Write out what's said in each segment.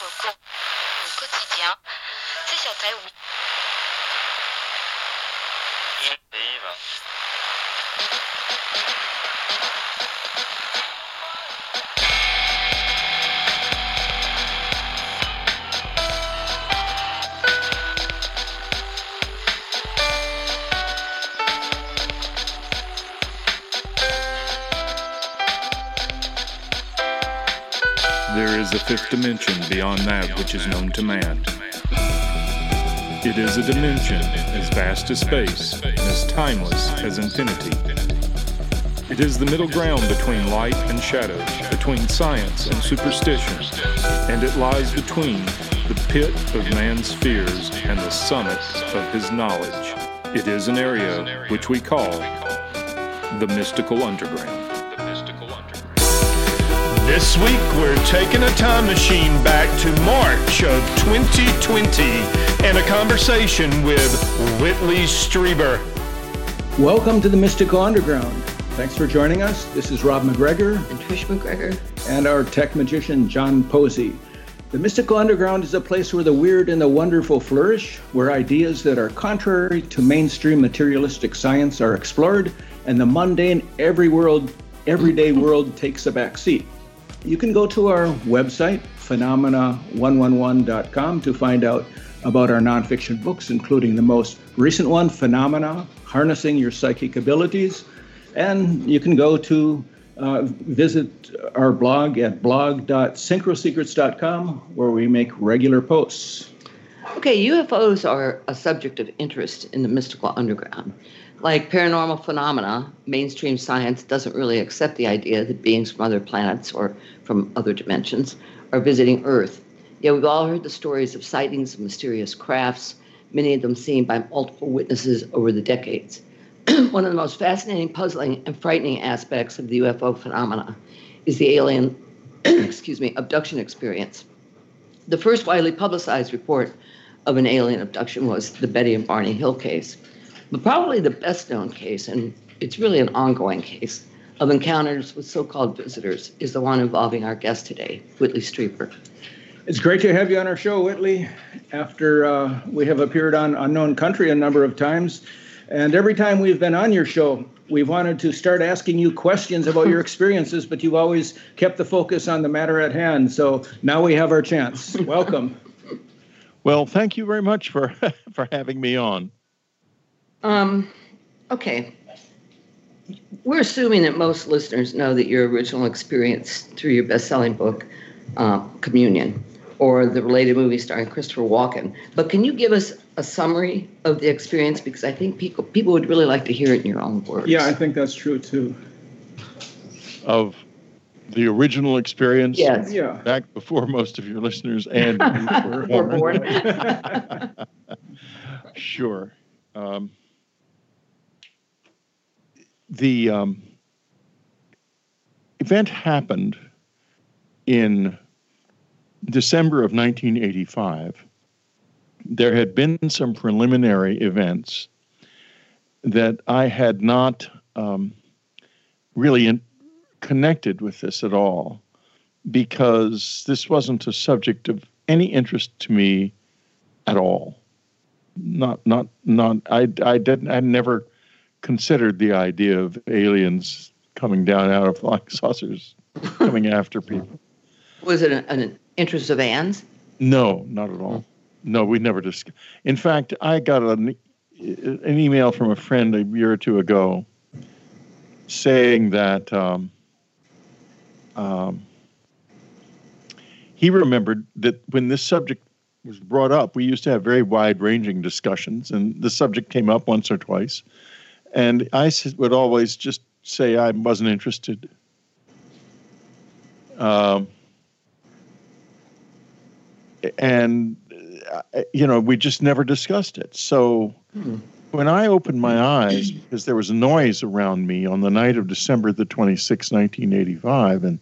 votre quotidien. C'est sur très oui. Is a fifth dimension beyond that which is known to man. It is a dimension as vast as space and as timeless as infinity. It is the middle ground between light and shadow, between science and superstition, and it lies between the pit of man's fears and the summit of his knowledge. It is an area which we call the mystical underground. This week, we're taking a time machine back to March of 2020 and a conversation with Whitley Strieber. Welcome to the Mystical Underground. Thanks for joining us. This is Rob MacGregor and Trish MacGregor. and our tech magician, John Posey. The Mystical Underground is a place where the weird and the wonderful flourish, where ideas that are contrary to mainstream materialistic science are explored, and the mundane, every world, everyday world takes a back seat. You can go to our website, phenomena111.com, to find out about our nonfiction books, including the most recent one, Phenomena Harnessing Your Psychic Abilities. And you can go to uh, visit our blog at blog.synchrosecrets.com, where we make regular posts. Okay, UFOs are a subject of interest in the mystical underground. Like paranormal phenomena, mainstream science doesn't really accept the idea that beings from other planets or from other dimensions are visiting Earth. Yet we've all heard the stories of sightings of mysterious crafts, many of them seen by multiple witnesses over the decades. One of the most fascinating, puzzling, and frightening aspects of the UFO phenomena is the alien, excuse me, abduction experience. The first widely publicized report of an alien abduction was the Betty and Barney Hill case. But probably the best known case, and it's really an ongoing case, of encounters with so called visitors is the one involving our guest today, Whitley Strieber. It's great to have you on our show, Whitley. After uh, we have appeared on Unknown Country a number of times, and every time we've been on your show, we've wanted to start asking you questions about your experiences, but you've always kept the focus on the matter at hand. So now we have our chance. Welcome. Well, thank you very much for, for having me on. Um, okay. We're assuming that most listeners know that your original experience through your best selling book, uh, Communion, or the related movie starring Christopher Walken. But can you give us a summary of the experience? Because I think people, people would really like to hear it in your own words. Yeah, I think that's true too. Of the original experience Yes. Yeah. back before most of your listeners and were Were born. born. Sure. Um, the um, event happened in December of 1985. There had been some preliminary events that I had not um, really in- connected with this at all because this wasn't a subject of any interest to me at all not not not I I didn't I never considered the idea of aliens coming down out of flying saucers coming after people. Was it an, an interest of Anne's? No, not at all. No, we never discussed. In fact, I got an an email from a friend a year or two ago saying that um, um, he remembered that when this subject was brought up, we used to have very wide ranging discussions, and the subject came up once or twice. And I would always just say I wasn't interested. Um, and, uh, you know, we just never discussed it. So when I opened my eyes, because there was noise around me on the night of December the 26th, 1985, and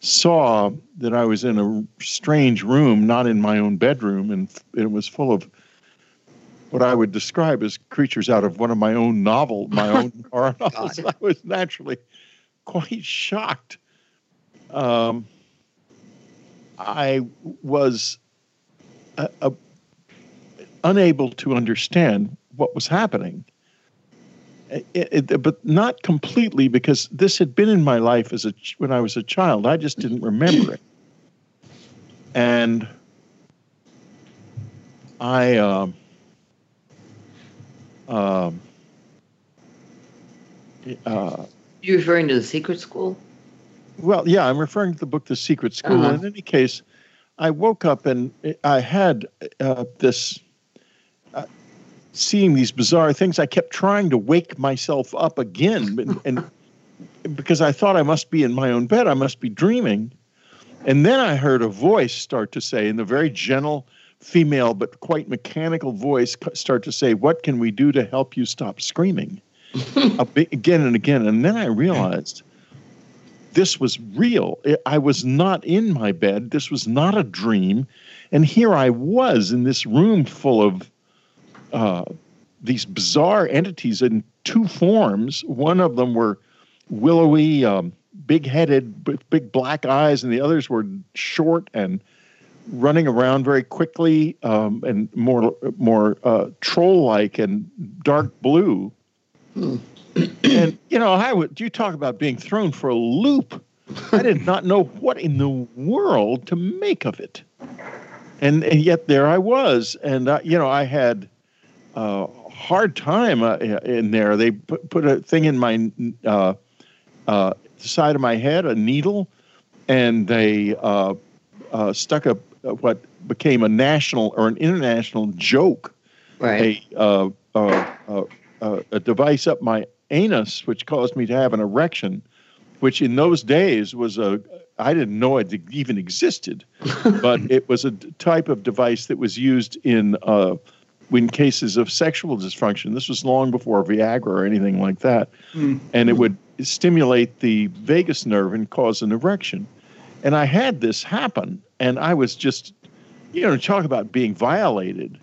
saw that I was in a strange room, not in my own bedroom, and it was full of what I would describe as creatures out of one of my own novel, my own horror novels. I was naturally quite shocked. Um, I was uh, uh, unable to understand what was happening. It, it, but not completely because this had been in my life as a when I was a child. I just didn't remember it, and I. Um, um, uh, you referring to the secret school? Well, yeah, I'm referring to the book The Secret School. Uh-huh. In any case, I woke up and I had uh, this uh, seeing these bizarre things. I kept trying to wake myself up again, and, and because I thought I must be in my own bed, I must be dreaming. And then I heard a voice start to say, in the very gentle, female but quite mechanical voice, start to say, "What can we do to help you stop screaming?" again and again. And then I realized this was real. I was not in my bed. This was not a dream. And here I was in this room full of uh, these bizarre entities in two forms. One of them were willowy, um, big headed, with big black eyes, and the others were short and running around very quickly um, and more more uh, troll like and dark blue. Hmm and you know, I would you talk about being thrown for a loop. I did not know what in the world to make of it, and and yet there I was, and uh, you know, I had a hard time uh, in there. They put, put a thing in my uh, uh, side of my head, a needle, and they uh, uh, stuck a Uh, what became a national or an international joke, right? A, uh, uh, a device up my anus, which caused me to have an erection, which in those days was a I didn't know it even existed, but it was a type of device that was used in uh, in cases of sexual dysfunction. This was long before Viagra or anything like that, mm. and it would stimulate the vagus nerve and cause an erection. And I had this happen, and I was just, you know, talk about being violated.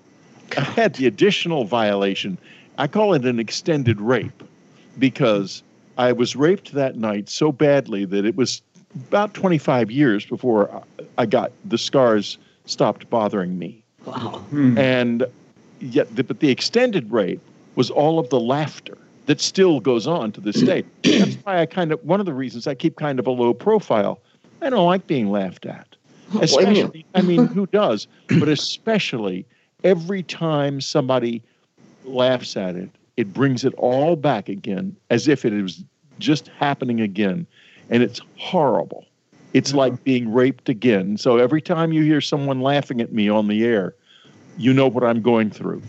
I had the additional violation. I call it an extended rape because I was raped that night so badly that it was about 25 years before I got the scars stopped bothering me. Wow. Hmm. And yet, the, but the extended rape was all of the laughter that still goes on to this day. That's why I kind of, one of the reasons I keep kind of a low profile. I don't like being laughed at. Especially, I mean, who does? But especially every time somebody laughs at it it brings it all back again as if it was just happening again. And it's horrible. It's mm-hmm. like being raped again. So every time you hear someone laughing at me on the air, you know what I'm going through.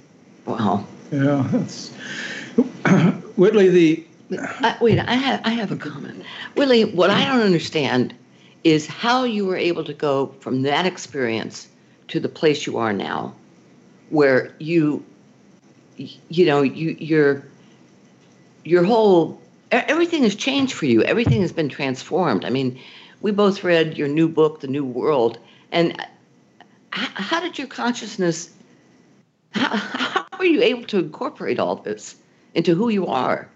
Wow. Yeah, that's Whitley. The I, wait, I have I have a comment. Whitley, what I don't understand is how you were able to go from that experience to the place you are now, where you you know, you your your whole everything has changed for you. Everything has been transformed. I mean, we both read your new book, The New World, and uh, how, how did your consciousness? How, how were you able to incorporate all this into who you are?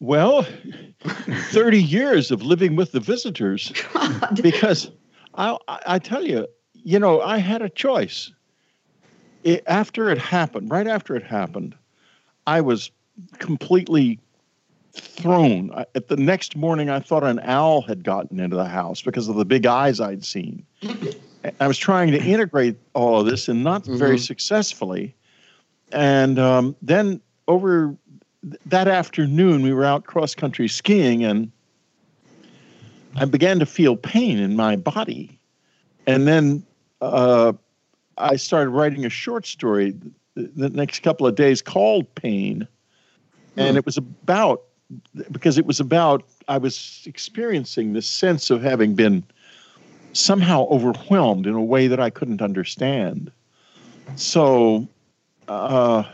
Well, 30 years of living with the visitors. God. Because I, I tell you, you know, I had a choice it, after it happened, right after it happened, I was completely thrown. I, at the next morning, I thought an owl had gotten into the house because of the big eyes I'd seen. I was trying to integrate all of this and not mm-hmm. very successfully. And um, then over that afternoon, we were out cross country skiing, and I began to feel pain in my body. And then uh, I started writing a short story the next couple of days called Pain. And hmm. it was about, because it was about, I was experiencing this sense of having been somehow overwhelmed in a way that I couldn't understand. So, uh,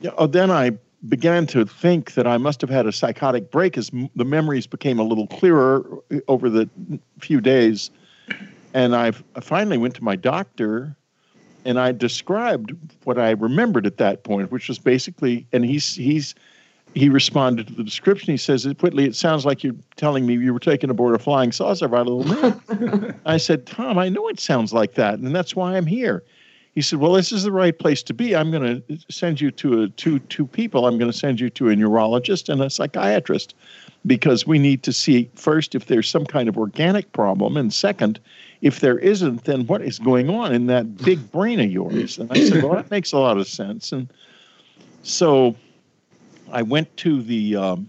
you know, then I began to think that I must have had a psychotic break as m- the memories became a little clearer uh, over the few days and I've, I finally went to my doctor and I described what I remembered at that point, which was basically, and he's he's he responded to the description. He says, Whitley, it sounds like you're telling me you were taken aboard a flying saucer by a little man. I said, Tom, I know it sounds like that, and that's why I'm here. He said, Well, this is the right place to be. I'm going to send you to a, two, two people. I'm going to send you to a neurologist and a psychiatrist because we need to see first if there's some kind of organic problem, and second, if there isn't, then what is going on in that big brain of yours? And I said, Well, that makes a lot of sense. And so I went to the um,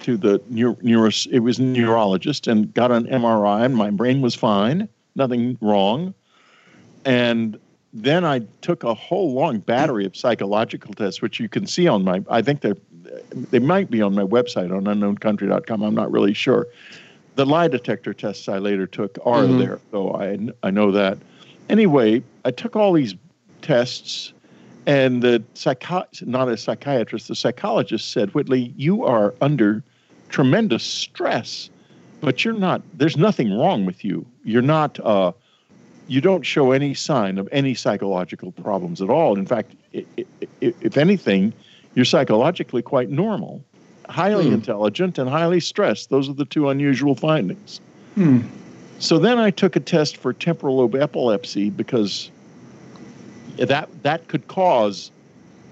to the neuro, neuro it was neurologist and got an MRI and my brain was fine, nothing wrong. And then I took a whole long battery of psychological tests, which you can see on my. I think they they might be on my website on unknowncountry.com. I'm not really sure. The lie detector tests I later took are mm-hmm. there, so I I know that. Anyway, I took all these tests and the psycho- not a psychiatrist, the psychologist said, Whitley, you are under tremendous stress, but you're not, there's nothing wrong with you. You're not, uh, you don't show any sign of any psychological problems at all. In fact, if anything, you're psychologically quite normal, highly hmm. intelligent, and highly stressed. Those are the two unusual findings. Hmm. So then I took a test for temporal lobe epilepsy because that that could cause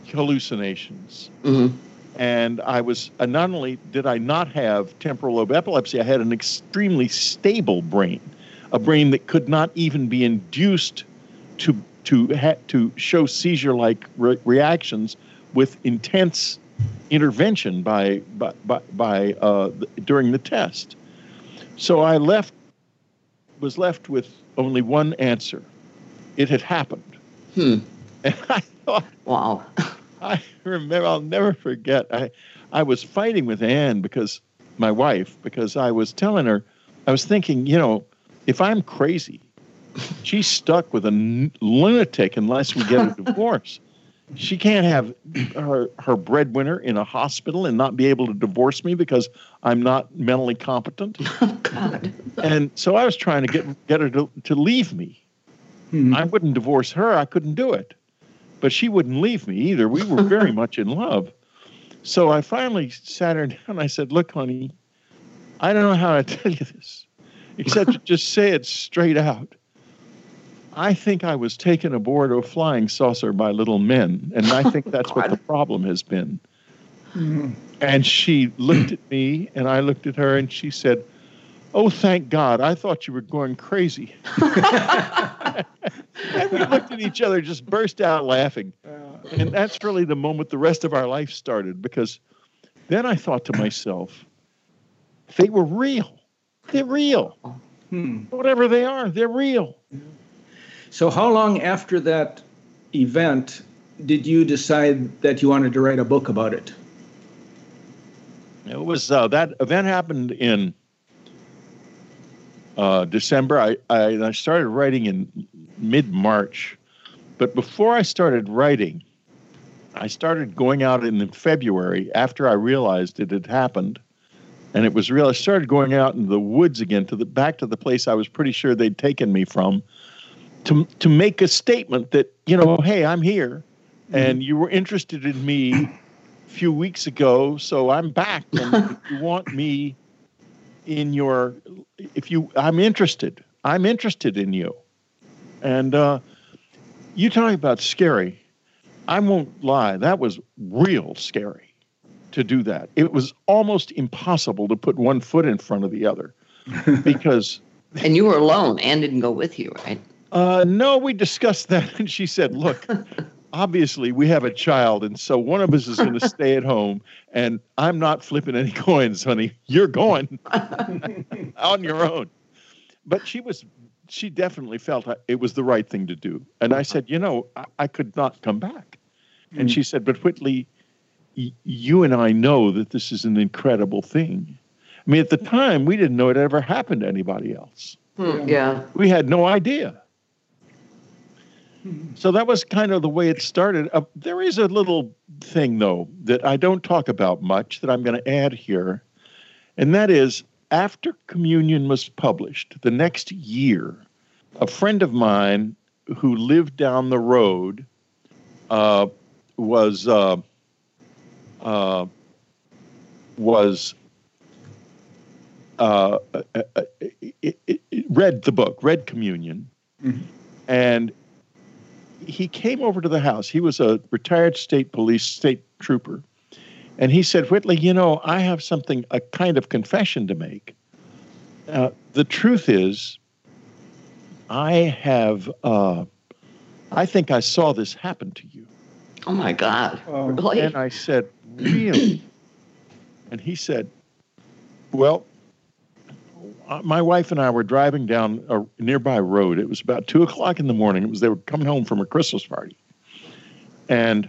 hallucinations. Mm-hmm. And I was uh, not only did I not have temporal lobe epilepsy, I had an extremely stable brain, a brain that could not even be induced to to ha- to show seizure-like re- reactions with intense intervention by by by, by uh, during the test. So I left was left with only one answer. It had happened. Hmm. And I thought, wow. I remember, I'll never forget. I, I was fighting with Anne because my wife, because I was telling her, I was thinking, you know, if I'm crazy, she's stuck with a n- lunatic unless we get a divorce. she can't have her her breadwinner in a hospital and not be able to divorce me because I'm not mentally competent. Oh God! And so I was trying to get get her to, to leave me. Mm-hmm. I wouldn't divorce her. I couldn't do it. But she wouldn't leave me either. We were very much in love. So I finally sat her down. I said, Look, honey, I don't know how to tell you this, except to just say it straight out. I think I was taken aboard a flying saucer by little men, and I think that's what the problem has been. Mm-hmm. And she looked at me, and I looked at her, and she said, Oh, thank God. I thought you were going crazy. and we looked at each other, just burst out laughing. And that's really the moment the rest of our life started because then I thought to myself, they were real. They're real. Hmm. Whatever they are, they're real. So, how long after that event did you decide that you wanted to write a book about it? It was uh, that event happened in uh, December. I, I, I started writing in mid March, but before I started writing, I started going out in February after I realized it had happened, and it was real. I started going out in the woods again to the back to the place I was pretty sure they'd taken me from, to to make a statement that you know, hey, I'm here, mm-hmm. and you were interested in me a few weeks ago, so I'm back, and if you want me in your if you i'm interested. I'm interested in you. And uh, you talking about scary. I won't lie. That was real scary to do that. It was almost impossible to put one foot in front of the other because and you were alone Anne didn't go with you right? Uh, no we discussed that and she said look obviously we have a child and so one of us is going to stay at home and i'm not flipping any coins honey. You're going on your own. But she was she definitely felt it was the right thing to do. And i said you know i, I could not come back. And she said but whitley y- you and i know that this is an incredible thing. I mean at the time we didn't know it ever happened to anybody else. Hmm, yeah. We had no idea. So that was kind of the way it started. Uh, there is a little thing, though, that I don't talk about much that I'm going to add here. And that is after Communion was published, the next year, a friend of mine who lived down the road uh, was uh, uh was uh, uh, uh, it, it, it read the book, read Communion, Mhm. and he came over to the house. He was a retired state police state trooper, and he said, "Whitley, you know, I have something, a kind of confession to make. Uh, the truth is, I have, uh, I think I saw this happen to you." Oh my God. Oh. Really? And I said, Really? and he said, Well, uh, my wife and I were driving down a nearby road. It was about two o'clock in the morning. It was they were coming home from a Christmas party, and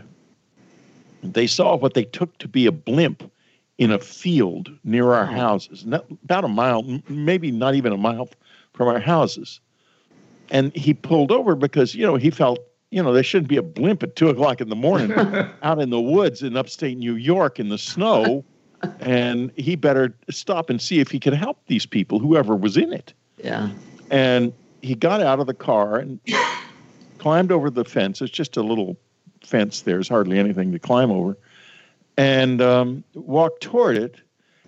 they saw what they took to be a blimp in a field near our houses, about a mile, maybe not even a mile from our houses. And he pulled over because you know he felt you know there shouldn't be a blimp at two o'clock in the morning out in the woods in upstate New York in the snow, and he better stop and see if he could help these people, whoever was in it. yeah. And he got out of the car and climbed over the fence. It's just a little fence. There's hardly anything to climb over, and um, walked toward it.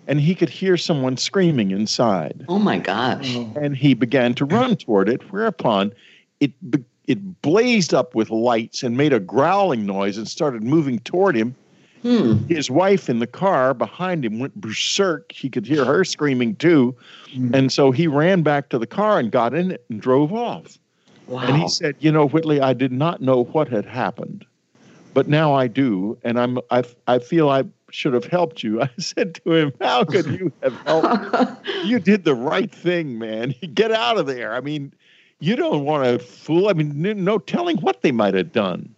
And he could hear someone screaming inside Oh my gosh. Oh. and he began to run toward it. Whereupon, it be- it blazed up with lights and made a growling noise and started moving toward him. Hmm. His wife in the car behind him went berserk. He could hear her screaming too, Mm. and so he ran back to the car and got in it and drove off. Wow. And he said, "You know, Whitley, I did not know what had happened, but now I do, and I'm I I feel I should have helped you." I said to him, "How could you have helped?" you did the right thing, man. Get out of there. I mean, you don't want to fool. I mean, no telling what they might have done.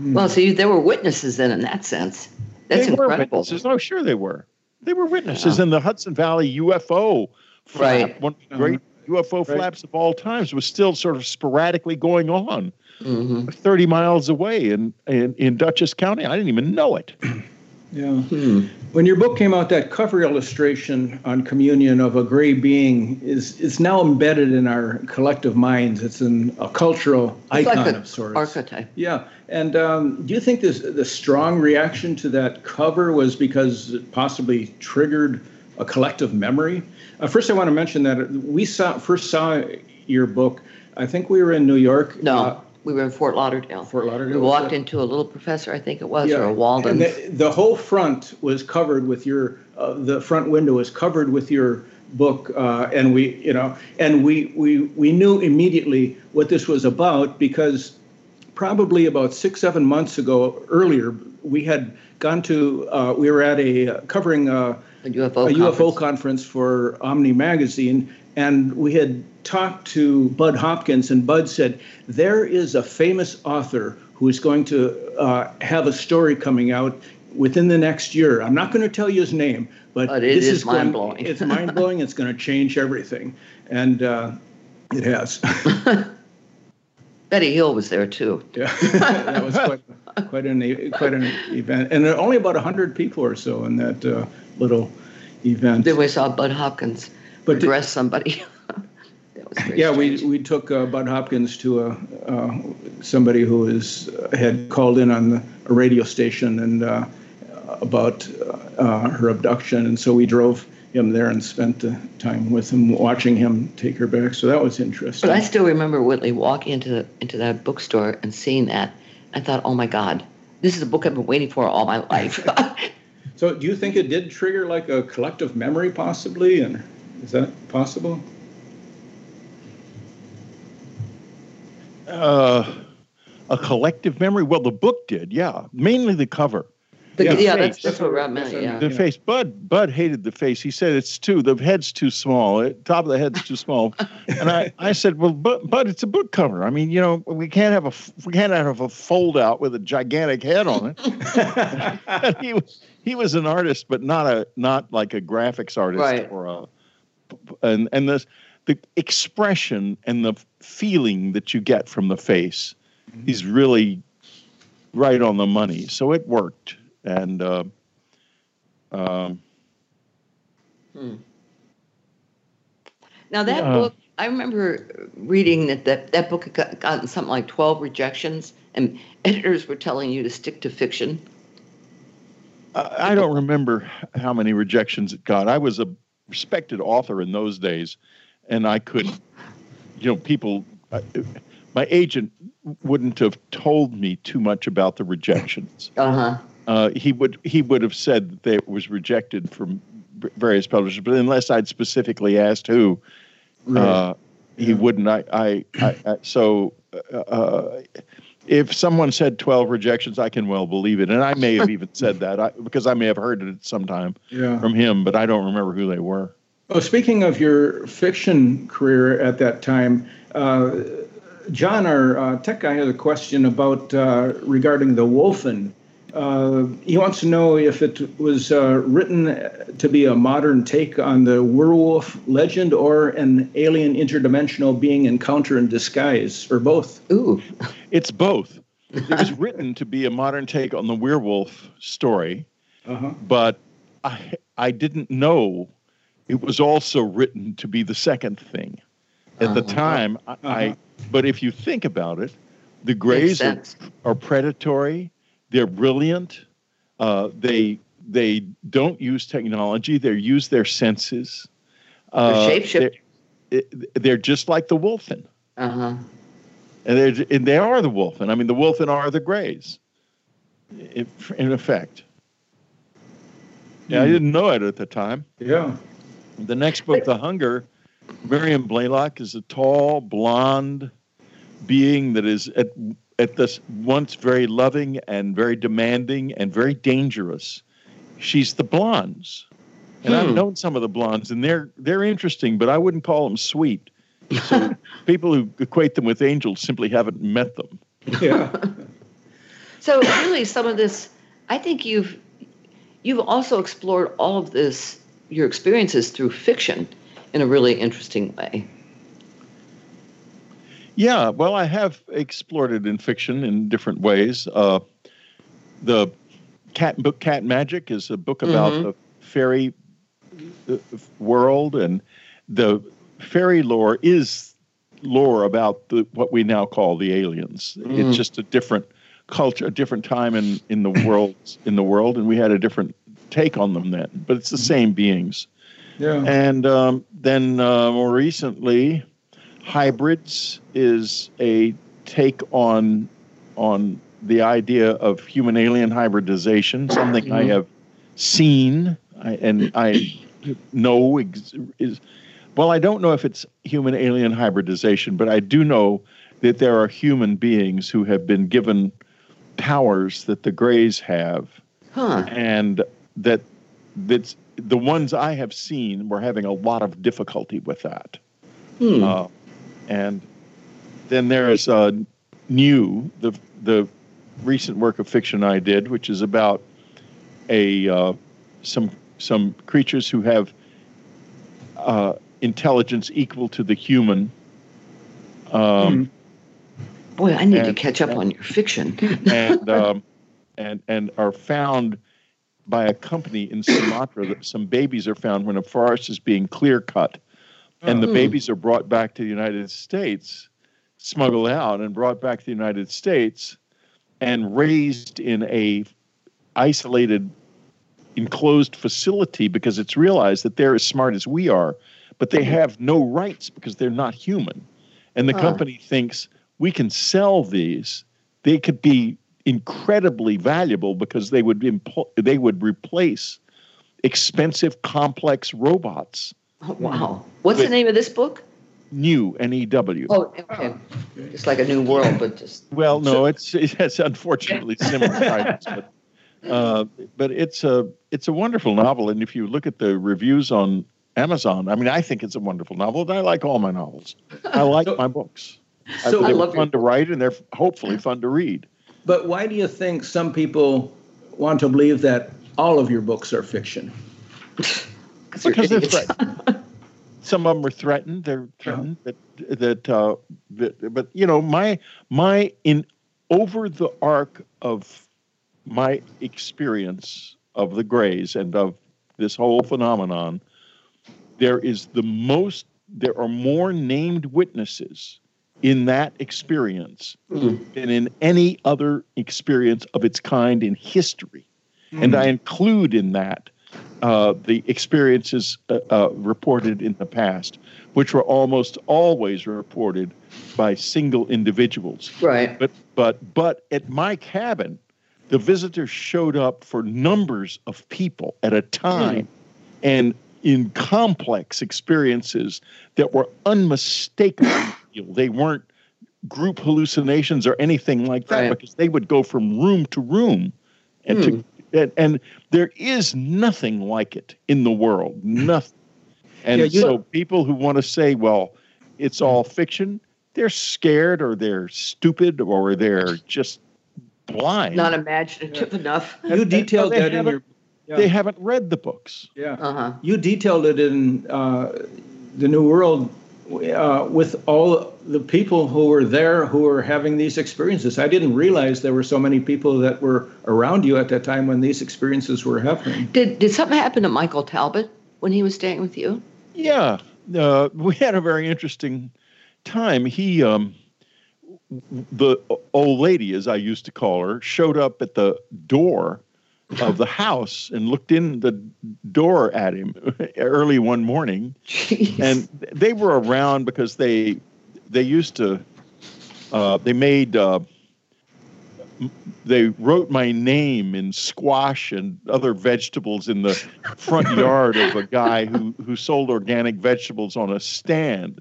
well, see, there were witnesses then in that sense. That's they were incredible. witnesses. Oh, sure they were. They were witnesses Yeah. in the Hudson Valley UFO flap. Right. One of the great UFO Right. flaps of all times was still sort of sporadically going on hmm 30 miles away in, in, in Dutchess County. I didn't even know it. Yeah. Hmm. When your book came out, that cover illustration on communion of a gray being is is now embedded in our collective minds. It's an, a cultural It's icon like of sorts. archetype. Yeah, and um, do you think this the strong reaction to that cover was because it possibly triggered a collective memory? Uh, first, I want to mention that we saw first saw your book. I think we were in New York. No, uh, we were in Fort Lauderdale. Fort Lauderdale. We walked into a little professor, I think it was, or a and Walden. the, the whole front was covered with your. Uh, the front window was covered with your book, uh, and we, you know, and we we we knew immediately what this was about because probably about six seven months ago earlier we had gone to uh, we were at a uh, covering uh, a UFO a UFO conference. conference for Omni Magazine, and we had talked to Bud Hopkins, and Bud said there is a famous author who is going to uh, have a story coming out within the next year. I'm not going to tell you his name, but, But it this is going- mind-blowing. It's mind blowing. It's going to change everything, and uh, it has. Betty Hill was there too. yeah, that was quite quite an quite an event, and there are only about hundred people or so in that uh, little event. Then we saw Bud Hopkins But did- address somebody. that was very Yeah, we, strange. we took uh, Bud Hopkins to a, uh, somebody who is, had called in on the, a radio station and uh, about uh, her abduction, and so we drove him there and spent the time with him, watching him take her back. So that was interesting. But I still remember Whitley walking into the, into that bookstore and seeing that. I thought, oh my God, this is a book I've been waiting for all my life. so do you think it did trigger like a collective memory, possibly? And is that possible? Uh, a collective memory. Well, the book did, yeah. Mainly the cover. The- Yeah, yeah, face. that's, that's what Rob meant. Yeah. The Yeah. face. Bud Bud hated the face. He said it's too the head's too small. It, top of the head's too small. and I, I said, well, but but it's a book cover. I mean, you know, we can't have a we can't have a fold out with a gigantic head on it. He was he was an artist, but not a not like a graphics artist Right. or a and and the the expression and the feeling that you get from the face is really right on the money. So it worked, and uh, um, Now that Yeah. book, I remember reading that that, that book had got, gotten something like 12 rejections, and editors were telling you to stick to fiction. I I don't remember how many rejections it got. I was a respected author in those days, and I could, you know, people. I, my agent wouldn't have told me too much about the rejections. Uh-huh. Uh, he would he would have said that it was rejected from various publishers, but unless I'd specifically asked who, uh, he wouldn't. I, I, I, I so uh, uh, if someone said twelve rejections, I can well believe it, and I may have even said that I, because I may have heard it sometime Yeah. from him, but I don't remember who they were. Oh, speaking of your fiction career at that time, uh, John, our uh, tech guy, has a question about uh, regarding the Wolfen. Uh, he wants to know if it was uh, written to be a modern take on the werewolf legend or an alien interdimensional being encounter in disguise, or both. Ooh. It's both. It was written to be a modern take on the werewolf story, Uh-huh. but I I didn't know it was also written to be the second thing. At the Uh-huh. time, I, I Uh-huh. but if you think about it, the Greys are, are predatory. They're brilliant. Uh, they they don't use technology. They use their senses. Uh, They're shapeshifters. They're, they're just like the Wolfen, Uh-huh. and, they're, and they are the Wolfen. I mean, the Wolfen are the Greys, in, in effect. Yeah, I Hmm. didn't know it at the time. Yeah. The next book, The Hunger, Miriam Blaylock is a tall, blonde being that is at at this once very loving and very demanding and very dangerous. She's the blondes. And I've Hmm. known some of the blondes and they're they're interesting, but I wouldn't call them sweet. So people who equate them with angels simply haven't met them. Yeah. So really, some of this, I think you've you've also explored all of this, your experiences through fiction, in a really interesting way. Yeah, well, I have explored it in fiction in different ways. Uh, the cat book Cat Magic is a book about Mhm. the fairy uh, world, and the fairy lore is lore about the, what we now call the aliens. Mm. It's just a different culture, a different time in in the world in the world, and we had a different take on them then. But it's the same beings. Yeah. And um, then uh, more recently, hybrids is a take on on the idea of human alien hybridization, something I Mhm. have seen I, and I know ex- is well. I don't know if it's human alien hybridization, but I do know that there are human beings who have been given powers that the Greys have Huh. and that that's the ones I have seen were having a lot of difficulty with that. Hmm. Uh, and then there is uh, new the the recent work of fiction I did, which is about a uh, some some creatures who have uh, intelligence equal to the human. Um, Boy, I need to catch up on your fiction. and um, and and are found by a company in Sumatra that some babies are found when a forest is being clear cut, and the Oh. babies are brought back to the United States, smuggled out and brought back to the United States, and raised in a isolated, enclosed facility because it's realized that they're as smart as we are, but they mm-hmm. have no rights because they're not human, and the company thinks we can sell these. They could be incredibly valuable because they would empl- they would replace expensive complex robots. Oh, wow. What's the name of this book? new n-e-w Oh, okay. Just like a new world, but just well no it's it's unfortunately similar titles but uh, but it's a it's a wonderful novel and if you look at the reviews on amazon i mean i think it's a wonderful novel and i like all my novels. I like So- my books. So- I, I they're love your fun to write and they're hopefully fun to read But why do you think some people want to believe that all of your books are fiction? because they're threatened. Some of them are threatened. They're threatened that that, uh, that but you know my my in over the arc of my experience of the Greys and of this whole phenomenon, there is the most. There are more named witnesses in that experience Hmm. than in any other experience of its kind in history. and I include in that uh, the experiences uh, uh, reported in the past, which were almost always reported by single individuals. Right. But but but at my cabin, the visitors showed up for numbers of people at a time, and in complex experiences that were unmistakably real. They weren't group hallucinations or anything like that Right. because they would go from room to room and to and, and there is nothing like it in the world nothing and Yeah, you- so people who want to say well it's all fiction they're scared or they're stupid or they're just blind Not imaginative enough. You detailed that in your. Yeah. they haven't read the books yeah. Uh huh. You detailed it in uh, the New World uh, with all the people who were there who were having these experiences. I didn't realize there were so many people that were around you at that time when these experiences were happening. Did did something happen to Michael Talbot when he was staying with you? Yeah, uh, we had a very interesting time. He, um, the old lady, as I used to call her, showed up at the door of the house and looked in the door at him early one morning. Jeez. And they were around because they they used to uh, they made uh, m- they wrote my name in squash and other vegetables in the front yard of a guy who who sold organic vegetables on a stand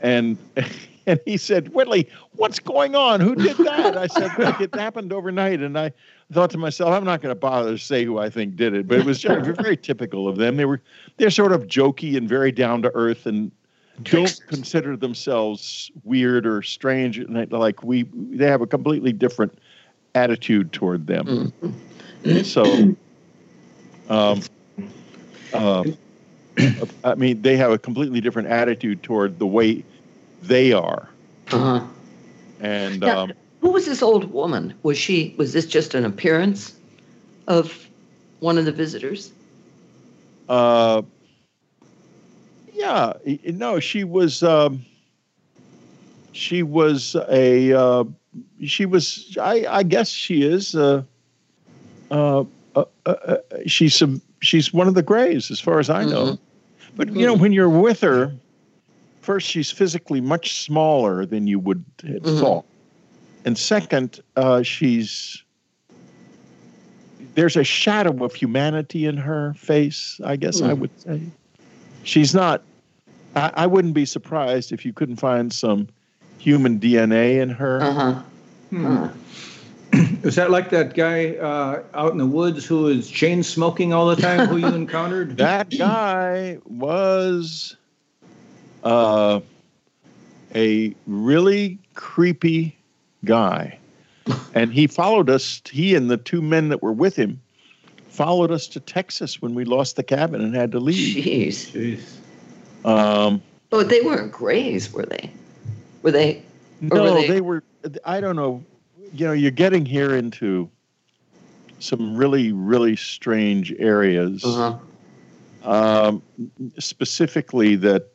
and and he said whitley what's going on who did that i said it happened overnight and i thought to myself i'm not going to bother to say who i think did it but it was just very typical of them. They were they're sort of jokey and very down to earth and don't consider themselves weird or strange and like we they have a completely different attitude toward them. So um, uh, i mean they have a completely different attitude toward the way they are. Uh-huh. and Now, um, who was this old woman? Was she? Was this just an appearance of one of the visitors? uh, yeah no she was um, she was a uh, she was I, I guess she is uh, uh, uh, uh, uh, she's some she's one of the grays as far as I know but you know when you're with her first she's physically much smaller than you would have Mhm. thought and second uh, she's there's a shadow of humanity in her face i guess i Mhm. would say she's not I, I wouldn't be surprised if you couldn't find some human dna in her Uh huh. Hmm. Uh-huh. Is that like that guy uh, out in the woods who is chain smoking all the time who you encountered? that guy was uh, a really creepy guy and he followed us he and the two men that were with him followed us to texas when we lost the cabin and had to leave Jeez. Jeez. um, But they weren't grays, were they? Were they? Or were no they- they were i don't know you know you're getting here into some really really strange areas Uh-huh. um, specifically that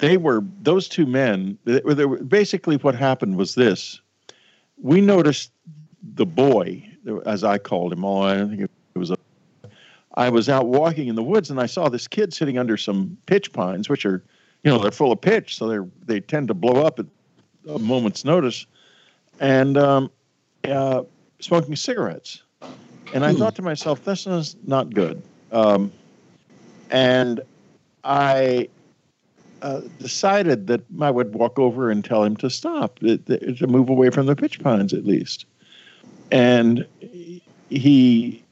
they were those two men. They they were, basically, what happened was this: we noticed the boy, as I called him. Oh, I think it was a. I was out walking in the woods and I saw this kid sitting under some pitch pines, which are, you know, they're full of pitch, so they're they tend to blow up at a moment's notice, and um, uh, smoking cigarettes. And I thought to myself, this is not good. Um, and I uh, decided that I would walk over and tell him to stop, to move away from the pitch pines at least. And he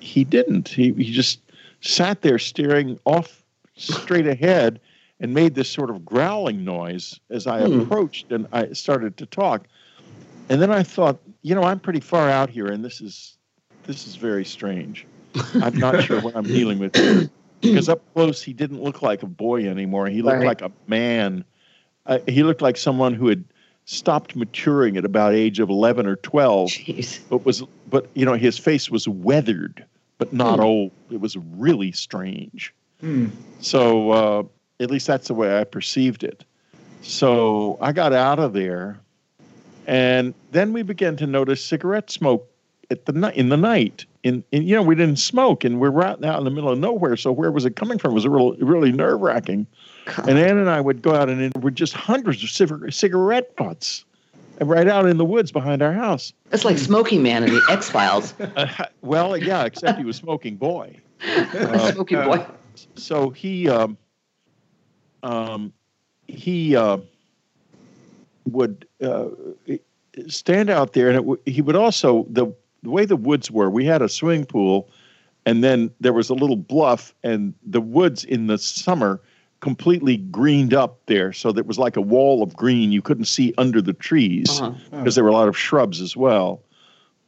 he didn't. He he just sat there staring off straight ahead and made this sort of growling noise as I Hmm. approached and I started to talk. And then I thought, you know, I'm pretty far out here and this is this is very strange. I'm not sure what I'm dealing with here. Because up close, he didn't look like a boy anymore. He looked Right. like a man. Uh, he looked like someone who had stopped maturing at about age of 11 or 12, Jeez. but was but you know his face was weathered, but not Hmm. old. It was really strange. Hmm. So uh, at least that's the way I perceived it. So I got out of there, and then we began to notice cigarette smoke at the night in the night. In, in you know we didn't smoke and we're right out in the middle of nowhere. So where was it coming from? It was real, really nerve wracking. And Anne and I would go out and it were just hundreds of cigar- cigarette butts right out in the woods behind our house. That's like Smoking Man in the X Files. Uh, well, yeah, except he was smoking boy. Uh, Smoky Boy. so he um, um, he uh, would uh, stand out there, and it w- he would also the the way the woods were. We had a swimming pool, and then there was a little bluff, and the woods in the summer completely greened up there, so there was like a wall of green. You couldn't see under the trees Uh-huh. because there were a lot of shrubs as well.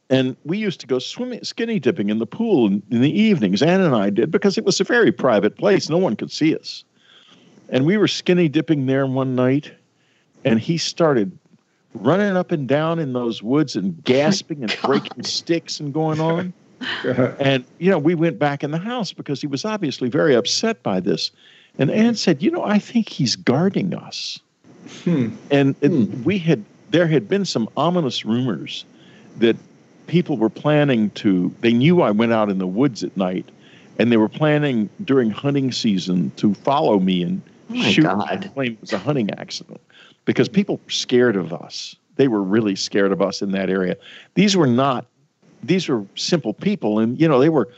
And we used to go swimming, skinny dipping in the pool in, in the evenings. Anne and I did because it was a very private place. No one could see us. And we were skinny dipping there one night, and he started running up and down in those woods and gasping and breaking sticks and going on. And, you know, we went back in the house because he was obviously very upset by this. And Anne said, You know, I think he's guarding us. Hmm. And it, Hmm. we had, there had been some ominous rumors that people were planning to, they knew I went out in the woods at night and they were planning during hunting season to follow me and Oh shoot God. and claim it was a hunting accident because people were scared of us. They were really scared of us in that area. These were not, these were simple people. And, you know, they were,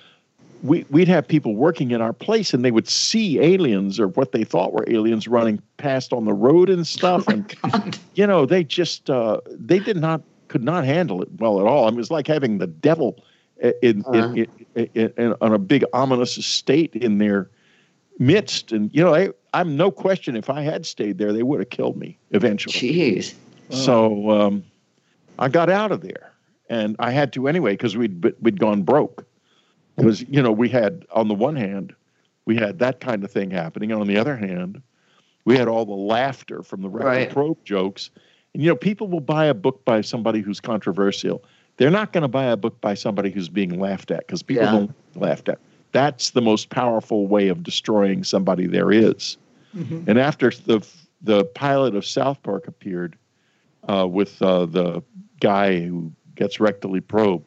we, we'd have people working in our place and they would see aliens or what they thought were aliens running past on the road and stuff. And, God. you know, they just, uh, they did not, could not handle it well at all. I mean, it was like having the devil in, in, Uh-huh. in, in, in, in, on a big ominous estate in their midst. And, you know, I, I'm no question if I had stayed there, they would have killed me eventually. Jeez. So um, I got out of there, and I had to anyway because we'd we'd gone broke. Because you know we had on the one hand we had that kind of thing happening, and on the other hand we had all the laughter from the rectal Right. probe jokes. And you know people will buy a book by somebody who's controversial. They're not going to buy a book by somebody who's being laughed at because people Yeah. don't get laughed at. That's the most powerful way of destroying somebody there is. Mhm. And after the the pilot of South Park appeared uh, with uh, the guy who gets rectally probed,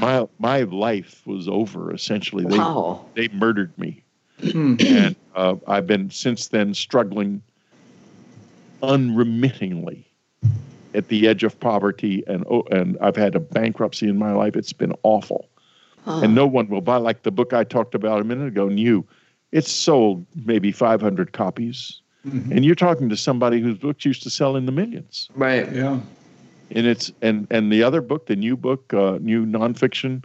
my my life was over. Essentially, they Wow. they murdered me, Hmm. and uh, I've been since then struggling unremittingly at the edge of poverty, and oh, and I've had a bankruptcy in my life. It's been awful and no one will buy like the book I talked about a minute ago, New. It's sold maybe 500 copies, Mhm. and you're talking to somebody whose books used to sell in the millions. Right. Yeah. And it's and and the other book, the new book, uh, new nonfiction.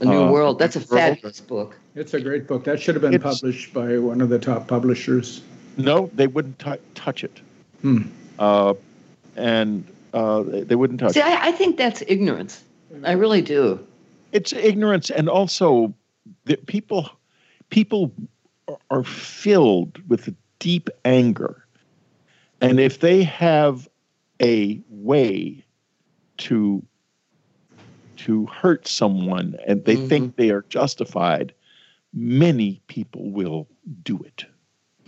A New Uh, World. That's a World. fabulous book. It's a great book. That should have been It's- published by one of the top publishers. No, they wouldn't tou touch it, Hmm. uh, and uh, they they wouldn't touch. See, it. I, I think that's ignorance. I really do. It's ignorance, and also that people people are- are filled with a deep anger, and if they have a way to to hurt someone and they think they are justified, many people will do it.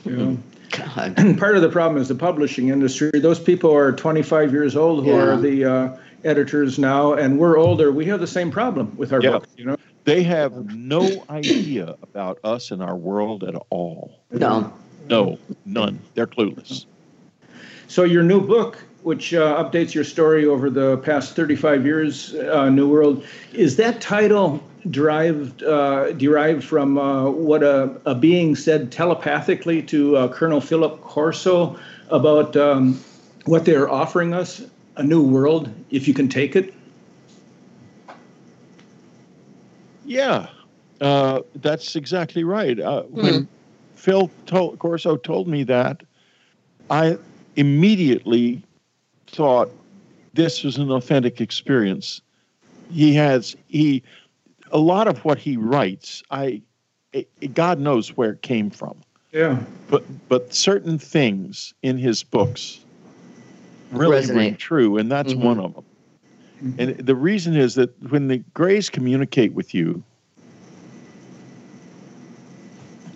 Yeah. God. And part of the problem is the publishing industry. Those people are 25 years old who Yeah. are the uh, editors now, and we're older. We have the same problem with our Yeah. books. You know. They have no idea about us and our world at all. No. No, none. They're clueless. So your new book, which uh, updates your story over the past 35 years, uh, New World, is that title derived uh, derived from uh, what a, a being said telepathically to uh, Colonel Philip Corso about um, what they're offering us, a new world, if you can take it? Yeah, uh, that's exactly right. Uh, When Phil told, Corso told me that, I immediately thought this was an authentic experience. He has he a lot of what he writes. I it, God knows where it came from, Yeah. but but certain things in his books really ring Resonate. true, and that's Mhm. one of them. And the reason is that when the Greys communicate with you,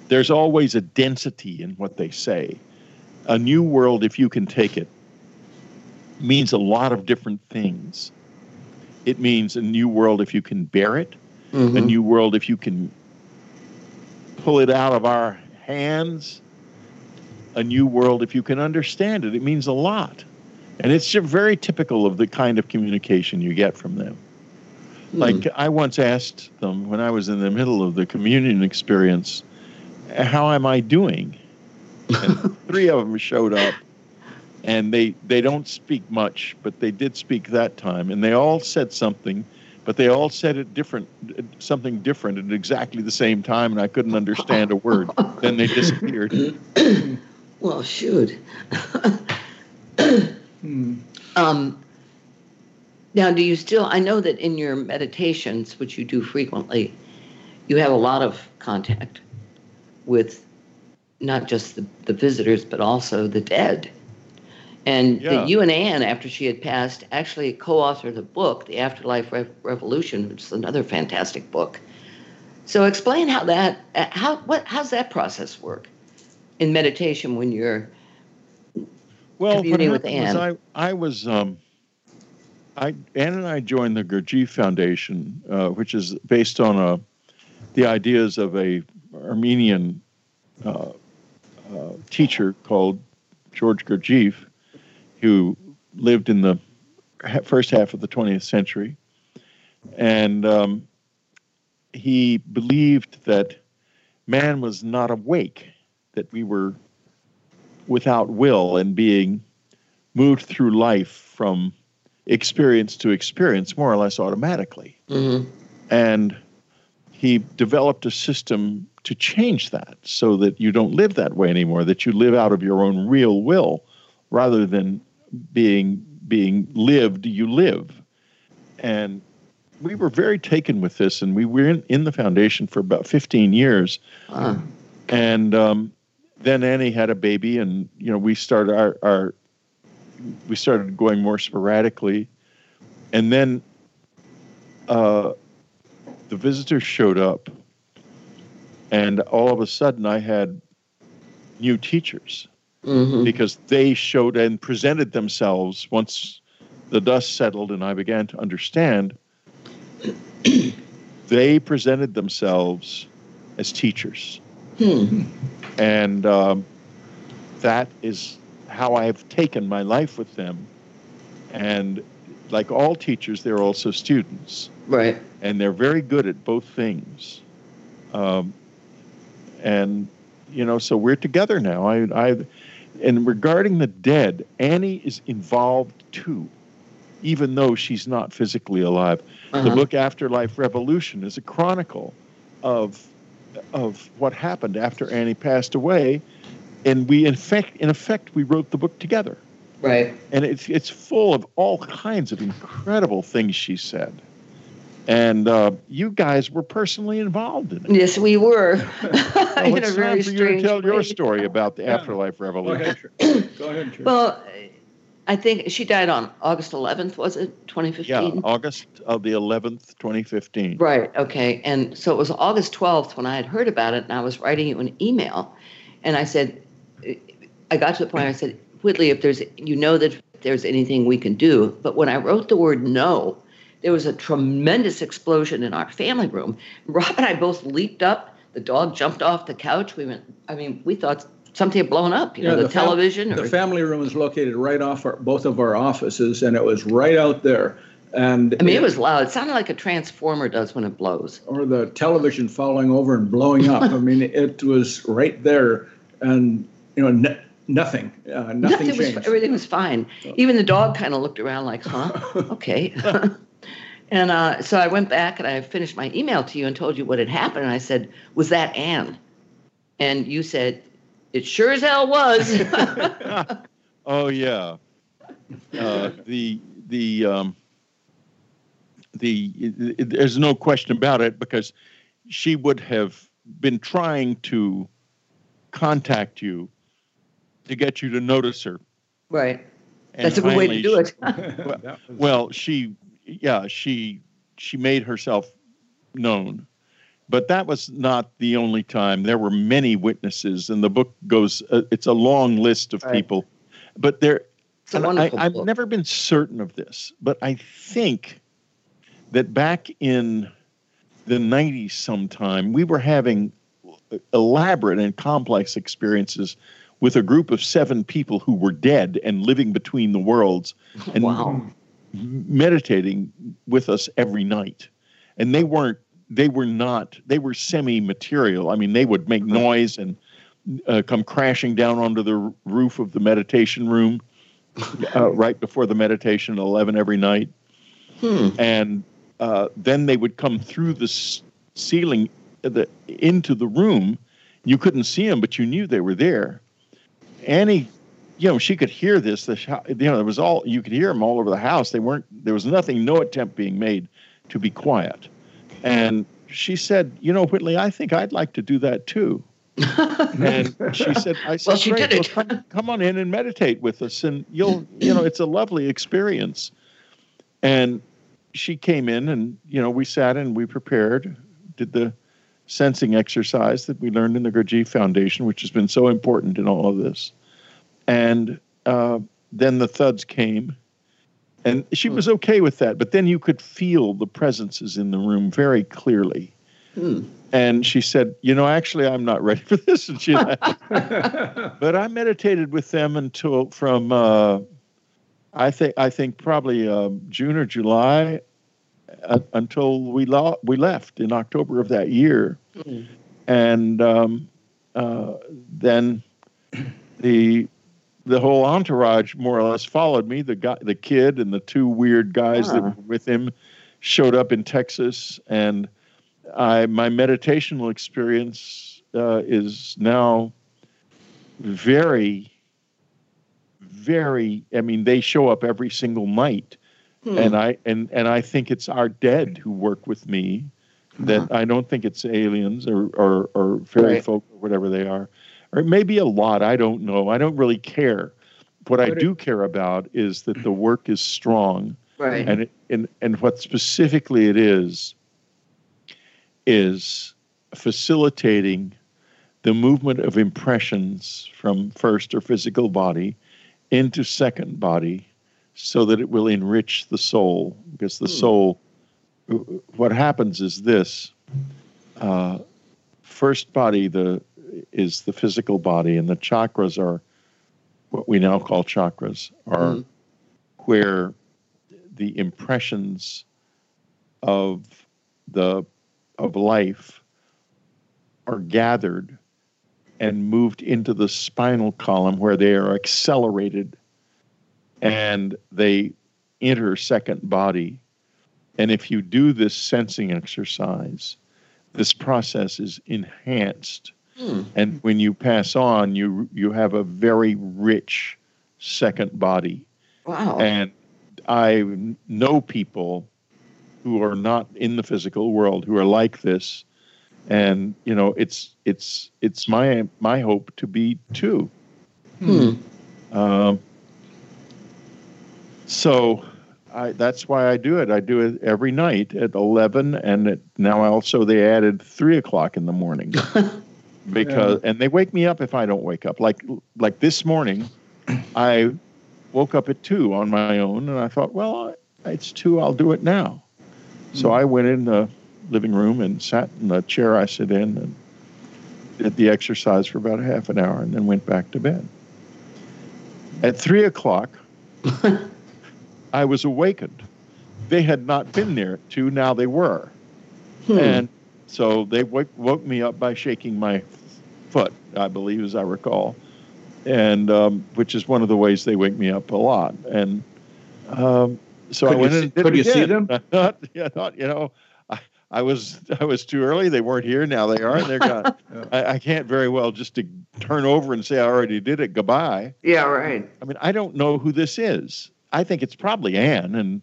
there's always a density in what they say. A new world, if you can take it, means a lot of different things. It means a new world if you can bear it, a Mhm. new world if you can pull it out of our hands, a new world if you can understand it. It means a lot. And it's very typical of the kind of communication you get from them. Hmm. Like I once asked them when I was in the middle of the communion experience, "How am I doing?" And three of them showed up, and they they don't speak much, but they did speak that time, and they all said something, but they all said it different, something different at exactly the same time, and I couldn't understand a word. then they disappeared. Well, shoot. Hmm. Um, now, do you still? I know that in your meditations, which you do frequently, you have a lot of contact with not just the, the visitors, but also the dead. And Yeah. that you and Anne, after she had passed, actually co authored a book, The Afterlife Re- Revolution, which is another fantastic book. So, explain how that, uh, how, what, how's that process work in meditation when you're Well, communing with was I, I was, um, I Anne and I joined the Gurdjieff Foundation, uh, which is based on a, the ideas of a Armenian uh, uh, teacher called George Gurdjieff, who lived in the first half of the 20th century, and um, he believed that man was not awake, that we were without will and being moved through life from experience to experience more or less automatically. Mhm. And he developed a system to change that so that you don't live that way anymore, that you live out of your own real will rather than being being lived, you live. And we were very taken with this, and we were in, in the foundation for about 15 years. Ah, And um, then Annie had a baby, and you know we started our, our we started going more sporadically, and then uh, the visitors showed up, and all of a sudden I had new teachers mhm. because they showed and presented themselves once the dust settled and I began to understand. they presented themselves as teachers Hmm. and um, that is how I've taken my life with them. And like all teachers, they're also students, Right. and they're very good at both things. Um, and you know, so we're together now. I, I, and regarding the dead, Annie is involved too, even though she's not physically alive. The Uh-huh. book Afterlife Revolution is a chronicle of of what happened after Annie passed away, and we in fact in effect we wrote the book together, Right. and it's it's full of all kinds of incredible things she said, and uh, you guys were personally involved in it. Yes, we were. Well, in it's a very time for you to tell your story about the Yeah. Afterlife Go Revolution. ahead, Go ahead, Trish. Well, I think she died on August 11th, was it? 2015? Yeah, August of the 11th, 2015. Right. Okay. And so it was August 12th when I had heard about it, and I was writing you an email, and I said, I got to the point. I said, Whitley, if there's, you know, that there's anything we can do, but when I wrote the word no, there was a tremendous explosion in our family room. Rob and I both leaped up. The dog jumped off the couch. We went. I mean, we thought something had blown up. You know, the, fam- television. or, the family room is located right off our, both of our offices, and it was right out there. And I mean, it was loud. It sounded like a transformer does when it blows. or the television falling over and blowing up. I mean, it was right there, and you know, n- nothing, uh, nothing was, changed. everything was fine. Even the dog kind of looked around like, huh? Okay. and uh, so I went back and I finished my email to you and told you what had happened. And I said, Was that Anne? And you said, It sure as hell was. oh yeah. Uh, the the um, the it- it- there's no question about it because she would have been trying to contact you to get you to notice her. right. And That's a good way to do it. That was- Well, she, yeah, she she made herself known, but that was not the only time. There were many witnesses, and the book goes. Uh, it's a long list of Right. people, but there. It's a and I, I've never been certain of this, but I think that back in the 90s sometime, we were having elaborate and complex experiences with a group of seven people who were dead and living between the worlds and Wow. meditating with us every night. And they weren't, they were not, they were semi material. I mean, they would make noise and uh, come crashing down onto the roof of the meditation room uh, right before the meditation at 11 every night. Hmm. And uh, then they would come through the s- ceiling uh, the, into the room. You couldn't see them, but you knew they were there. Annie, you know, she could hear this. The sh- you know, there was all you could hear them all over the house. They weren't. There was nothing, no attempt being made to be quiet. And she said, "You know, Whitley, I think I'd like to do that too." and she said, "I said, Well, she "Great, did it. come, come on in and meditate with us, and you'll, you know, it's a lovely experience." And she came in, and you know, we sat and we prepared, did the sensing exercise that we learned in the Gurdjieff Foundation, which has been so important in all of this. And uh, then the thuds came, and she was okay with that. But then you could feel the presences in the room very clearly. Hmm. And she said, "You know, actually, I'm not ready for this." And she but I meditated with them until from uh, I think I think probably uh, June or July uh, until we lo- we left in October of that year, Hmm. and um, uh, then the the whole entourage more or less followed me. The guy, the kid, and the two weird guys that Ah. were with him showed up in Texas, and I my meditational experience uh, is now very, very. I mean, they show up every single night, Hmm. and I and and I think it's our dead who work with me. That I don't think it's aliens or or, or fairy Right. folk or whatever they are, or it may be a lot. I don't know. I don't really care. What I do care about is that the work is strong Right. and it, and and what specifically it is is facilitating the movement of impressions from first or physical body into second body so that it will enrich the soul because the Hmm. soul what happens is this uh, first body the is the physical body and the chakras are what we now call chakras are Hmm. where the impressions of the of life are gathered and moved into the spinal column where they are accelerated and they enter second body and if you do this sensing exercise this process is enhanced Hmm. and when you pass on you you have a very rich second body Wow. and I know people who are not in the physical world who are like this, and you know, it's it's it's my my hope to be too. Hmm. Um, so I, that's why I do it. I do it every night at eleven, and it, now also they added three o'clock in the morning because and they wake me up if I don't wake up. Like like this morning, I woke up at two on my own, and I thought, well, it's two. I'll do it now. So I went in the living room and sat in the chair I sit in and did the exercise for about a half an hour, and then went back to bed. At three o'clock, I was awakened. They had not been there at two. Now they were. Hmm. And so they woke, woke me up by shaking my foot, I believe, as I recall, and um, which is one of the ways they wake me up a lot. And um, so Could I you went see- and did could it you see them? I thought, yeah, I thought, you know, I, I was I was too early. They weren't here. Now they are, and they're gone. I, I can't very well just to turn over and say I already did it. Goodbye. yeah. Right. I mean, I don't know who this is. I think it's probably Anne and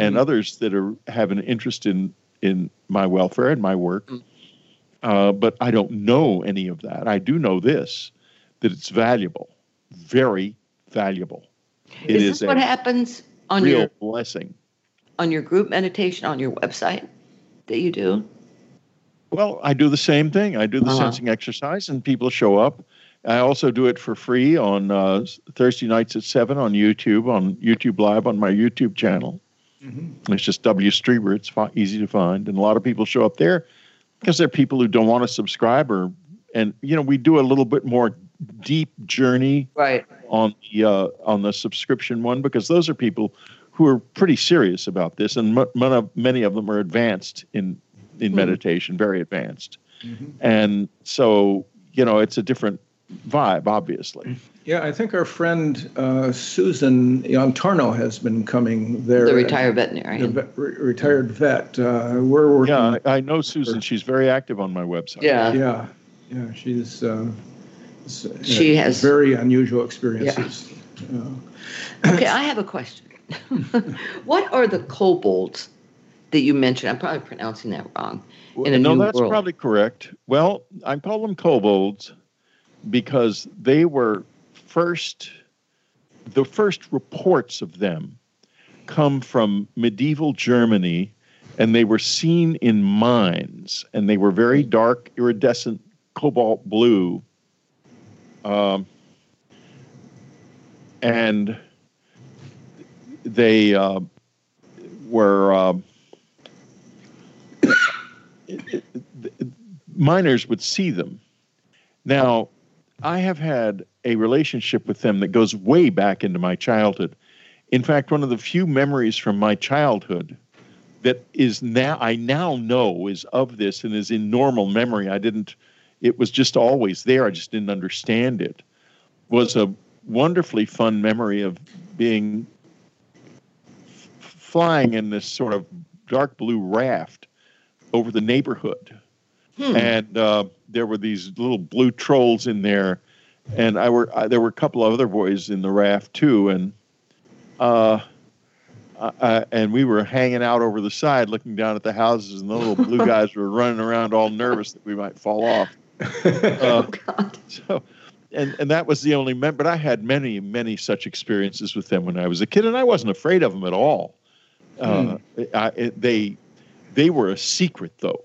and Mhm. others that are have an interest in in my welfare and my work. Mm. Uh, but I don't know any of that. I do know this that it's valuable, very valuable. It is is this what happens on real your blessing. on your group meditation on your website that you do? Well, I do the same thing. I do the Uh-huh. sensing exercise, and people show up. I also do it for free on uh, Thursday nights at seven on YouTube, on YouTube Live on my YouTube channel. Mm-hmm. It's just W Streamer. It's fi- easy to find, and a lot of people show up there because they're people who don't want to subscribe or, and you know, we do a little bit more deep journey right on the uh, on the subscription one because those are people who are pretty serious about this, and m- many of them are advanced in in mm meditation, very advanced, mm-hmm. and so you know it's a different vibe, obviously. Yeah, I think our friend uh, Susan Yantarno has been coming there. The retired veterinarian. The re- retired vet. Uh, we're working. Yeah, I, I know Susan. She's very active on my website. Yeah. Yeah. Yeah. She's. Uh, she has very unusual experiences. Yeah. okay, I have a question. what are the kobolds that you mentioned? I'm probably pronouncing that wrong. In a no, that's world. probably correct. Well, I call them kobolds because they were first, the first reports of them come from medieval Germany, and they were seen in mines, and they were very dark, iridescent cobalt blue. Um, and they uh, were uh, miners would see them. Now, I have had a relationship with them that goes way back into my childhood. In fact, one of the few memories from my childhood that is now I now know is of this and is in normal memory. I didn't it was just always there. I just didn't understand it. Was a wonderfully fun memory of being f- flying in this sort of dark blue raft over the neighborhood. Hmm. And uh, there were these little blue trolls in there and I were I, there were a couple of other boys in the raft too, and uh, I, and we were hanging out over the side, looking down at the houses, and the little blue guys were running around, all nervous that we might fall off. Uh, oh God! So, and and that was the only. Mem- but I had many many such experiences with them when I was a kid, and I wasn't afraid of them at all. Uh, hmm. I, it, they they were a secret though.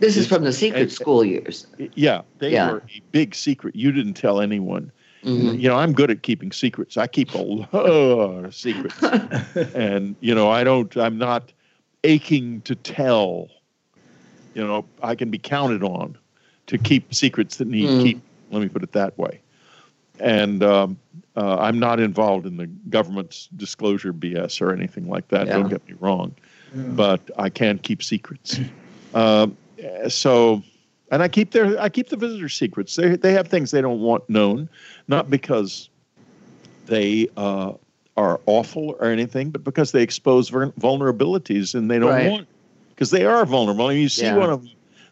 This is from the secret school years. Yeah, they yeah. were a big secret. You didn't tell anyone. Mm-hmm. You know, I'm good at keeping secrets. I keep a lot of secrets, and you know, I don't. I'm not aching to tell. You know, I can be counted on to keep secrets that need mm. keep. Let me put it that way. And um, uh, I'm not involved in the government's disclosure BS or anything like that. Yeah. Don't get me wrong, yeah. but I can keep secrets. Uh, so and I keep their I keep the visitor secrets. They they have things they don't want known, not because they uh, are awful or anything, but because they expose vulnerabilities and they don't right. want because they are vulnerable. I mean, you see yeah. one of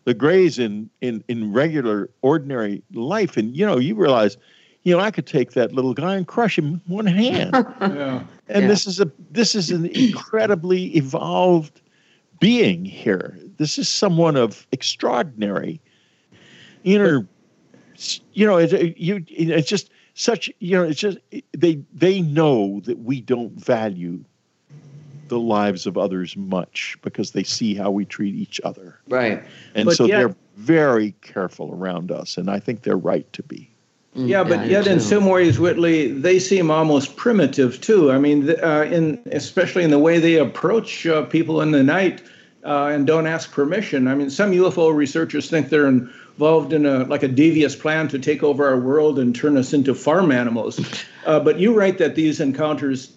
the Greys in in in regular ordinary life, and you know you realize, you know, I could take that little guy and crush him one hand. yeah. And yeah. this is a this is an incredibly evolved being here. This is someone of extraordinary inner, you know, it, you, it's just such, you know, it's just, they, they know that we don't value the lives of others much because they see how we treat each other. Right. And but so yet, they're very careful around us. And I think they're right to be. Mm, yeah, but yeah, yet in some ways, Whitley, they seem almost primitive too. I mean, uh, in especially in the way they approach uh, people in the night uh, and don't ask permission. I mean, some UFO researchers think they're involved in a like a devious plan to take over our world and turn us into farm animals. Uh, but you write that these encounters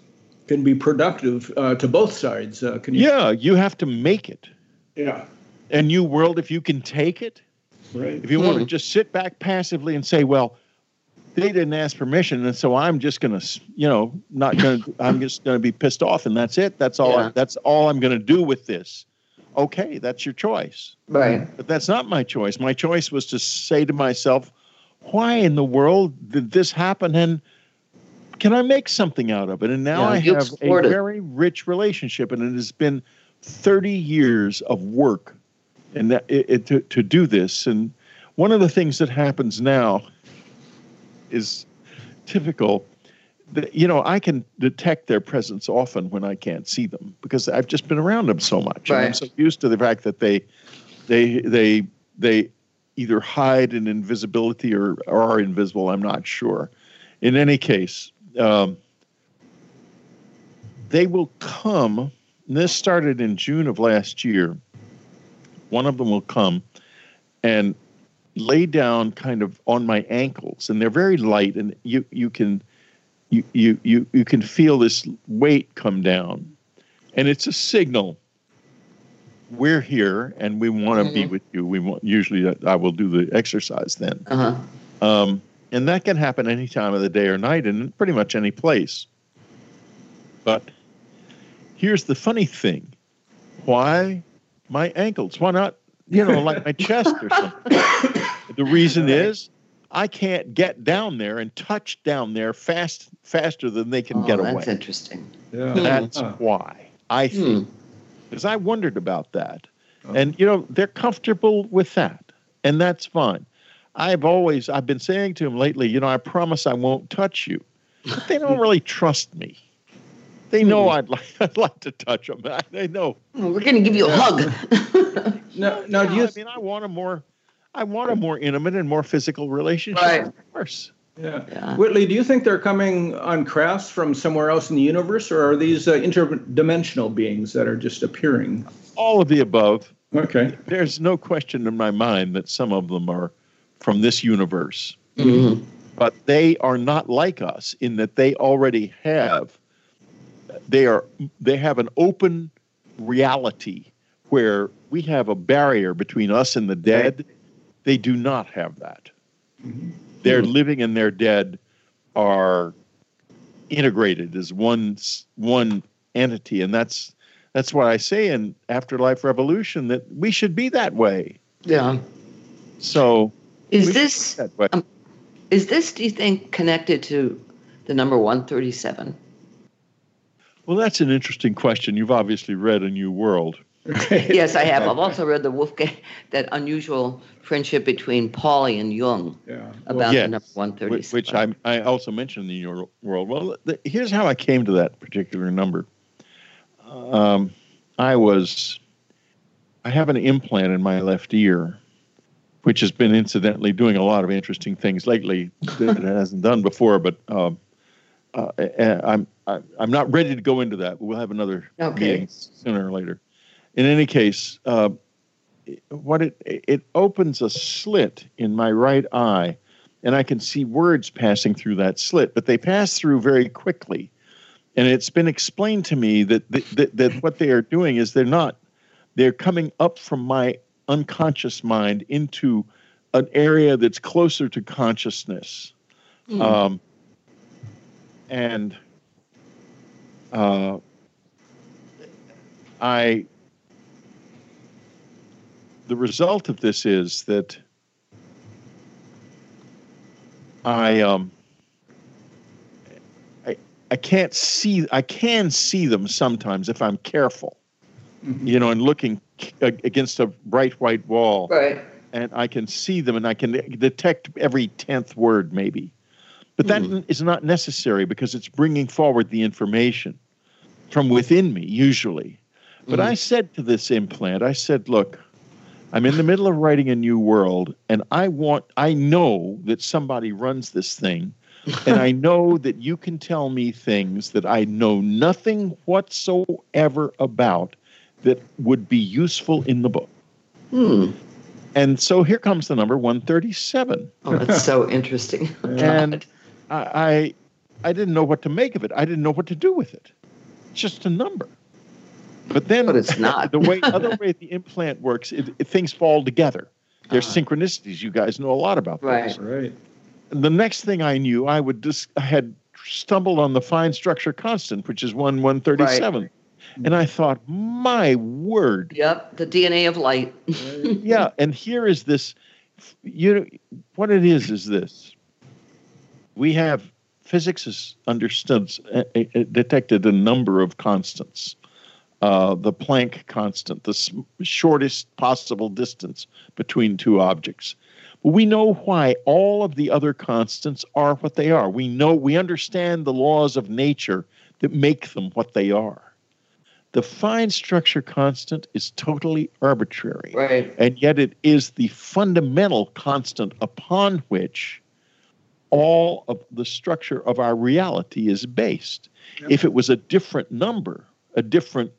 can be productive uh, to both sides. Uh, can you? Yeah, you have to make it. Yeah. And new world, if you can take it, right. If you mm. want to just sit back passively and say, well, they didn't ask permission, and so I'm just gonna, you know, not gonna. I'm just gonna be pissed off, and that's it. That's all. Yeah. I, that's all I'm gonna do with this okay, that's your choice. Right. But that's not my choice. My choice was to say to myself, why in the world did this happen? And can I make something out of it? And now yeah, I have a it. very rich relationship, and it has been 30 years of work and that, it, it, to, to do this. And one of the things that happens now is typical you know, I can detect their presence often when I can't see them because I've just been around them so much. Right. I'm so used to the fact that they, they, they, they either hide in invisibility or, or are invisible. I'm not sure. In any case, um, they will come. this started in June of last year. One of them will come and lay down kind of on my ankles, and they're very light, and you you can you you you, you can feel this weight come down, and it's a signal. We're here, and we want to be Mhm. with you. We want usually I will do the exercise then. Uh-huh. Um, and that can happen any time of the day or night and pretty much any place. But here's the funny thing why my ankles? Why not, you know, like my chest or something? The reason is I can't get down there and touch down there fast faster than they can Oh, get away. that's interesting. Yeah. That's Huh. why I Hmm. think, because I wondered about that. Oh. And, you know, they're comfortable with that, and that's fine. I've always, I've been saying to them lately, you know, I promise I won't touch you. But they don't really trust me. They know I'd like, I'd like to touch them. They know. We're going to give you a hug. no, no. do you? I mean, I want a more, I want a more intimate and more physical relationship. Right. Of course. Yeah. Yeah. Whitley, do you think they're coming on crafts from somewhere else in the universe, or are these uh, interdimensional beings that are just appearing? All of the above. Okay. There's no question in my mind that some of them are from this universe. Mhm. but they are not like us in that they already have they are they have an open reality where we have a barrier between us and the dead they do not have that their living and their dead are integrated as one one entity and that's that's what i say in afterlife revolution that we should be that way Yeah. so Is this that way. um, is this do you think connected to the number 137? Well, that's an interesting question. You've obviously read A New World. Yes, I have. I've also read the Wolfgang that unusual friendship between Pauli and Jung Yeah. about Yes, the number Which, which I, I also mentioned in Your World. Well, the, here's how I came to that particular number. Um, I was, I have an implant in my left ear, which has been incidentally doing a lot of interesting things lately that it hasn't done before. But um, uh, uh, I'm I, I'm not ready to go into that. We'll have another Okay. meeting sooner or later. In any case, uh, what it it opens a slit in my right eye, and I can see words passing through that slit, but they pass through very quickly. And it's been explained to me that that, that, that what they are doing is they're not they're coming up from my unconscious mind into an area that's closer to consciousness. Hmm. Um, and uh, I, the result of this is that I, um, I, I can't see, I can see them sometimes if I'm careful, Mhm. you know, and looking against a bright white wall right. and I can see them and I can detect every tenth word maybe. But that Hmm. is not necessary because it's bringing forward the information from within me, usually. But Mhm. I said to this implant, I said, look, I'm in the middle of writing a new world, and I want, I know that somebody runs this thing, and I know that you can tell me things that I know nothing whatsoever about that would be useful in the book. Hmm. And so here comes the number 137. Oh, that's so interesting. And I, I I didn't know what to make of it. I didn't know what to do with it. It's just a number. But then But it's not. the way other way the implant works, it, it- things fall together. There's Uh-huh. synchronicities. You guys know a lot about Right. those. Right. And the next thing I knew, I would just I had stumbled on the fine structure constant, which is one 137. And I thought, my word, Yep, the DNA of light. yeah and here is this you know what it is is this we have physics has understood uh, uh, detected a number of constants uh, the Planck constant, the s- shortest possible distance between two objects. But we know why all of the other constants are what they are. We know we understand the laws of nature that make them what they are. The fine structure constant is totally arbitrary Right. and yet it is the fundamental constant upon which all of the structure of our reality is based. Yep. If it was a different number, a different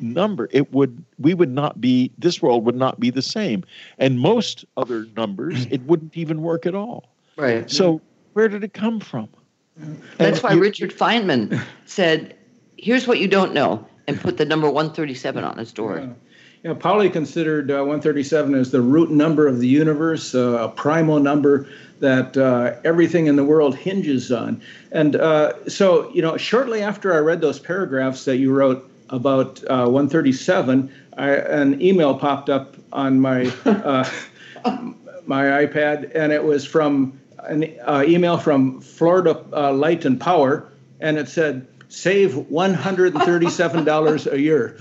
number, it would we would not be this world would not be the same, and most other numbers it wouldn't even work at all. Right. So where did it come from? That's And why you- Richard Feynman said, "Here's what you don't know," and put the number 137 on his door. Yeah. Yeah, Pauli considered uh, 137 as the root number of the universe, uh, a primal number that uh, everything in the world hinges on. And uh, so, you know, shortly after I read those paragraphs that you wrote about uh, 137, I, an email popped up on my uh, my iPad, and it was from an uh, email from Florida uh, Light and Power, and it said, "Save $137 a year."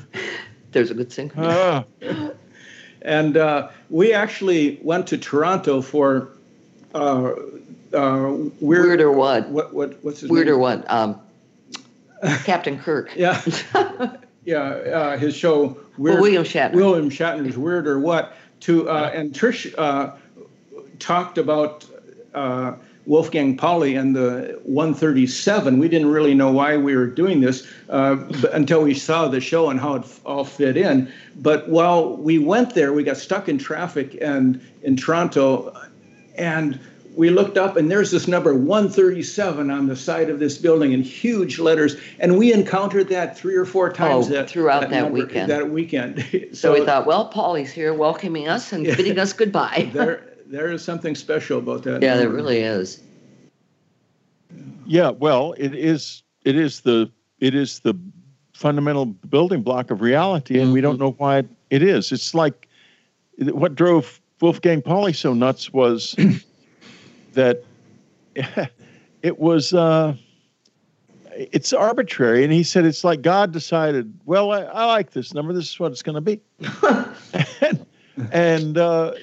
There's a good thing. Ah, And uh, we actually went to Toronto for uh, uh, weird, Weird or what? What what what's his Weird name? or what? Um, Captain Kirk. Yeah, yeah. Uh, his show Weird. Well, William Shatner. William Shatner's Weird or What? To uh, and Trish uh, talked about uh, Wolfgang Pauli and the 137. We didn't really know why we were doing this uh, until we saw the show and how it f- all fit in. But while we went there, we got stuck in traffic and in Toronto, and we looked up and there's this number 137 on the side of this building in huge letters and we encountered that three or four oh, times Oh, that, throughout that number- weekend. that weekend So we thought, well, Pauli's here welcoming us and bidding us goodbye. there there is something special about that yeah, there really is. yeah. Well, it is. It is the. It is the fundamental building block of reality, and we don't mm-hmm. know why it, it is. It's like what drove Wolfgang Pauli so nuts was that it was. Uh, it's arbitrary, and he said it's like God decided. Well, I, I like this number. This is what it's going to be, and, and uh,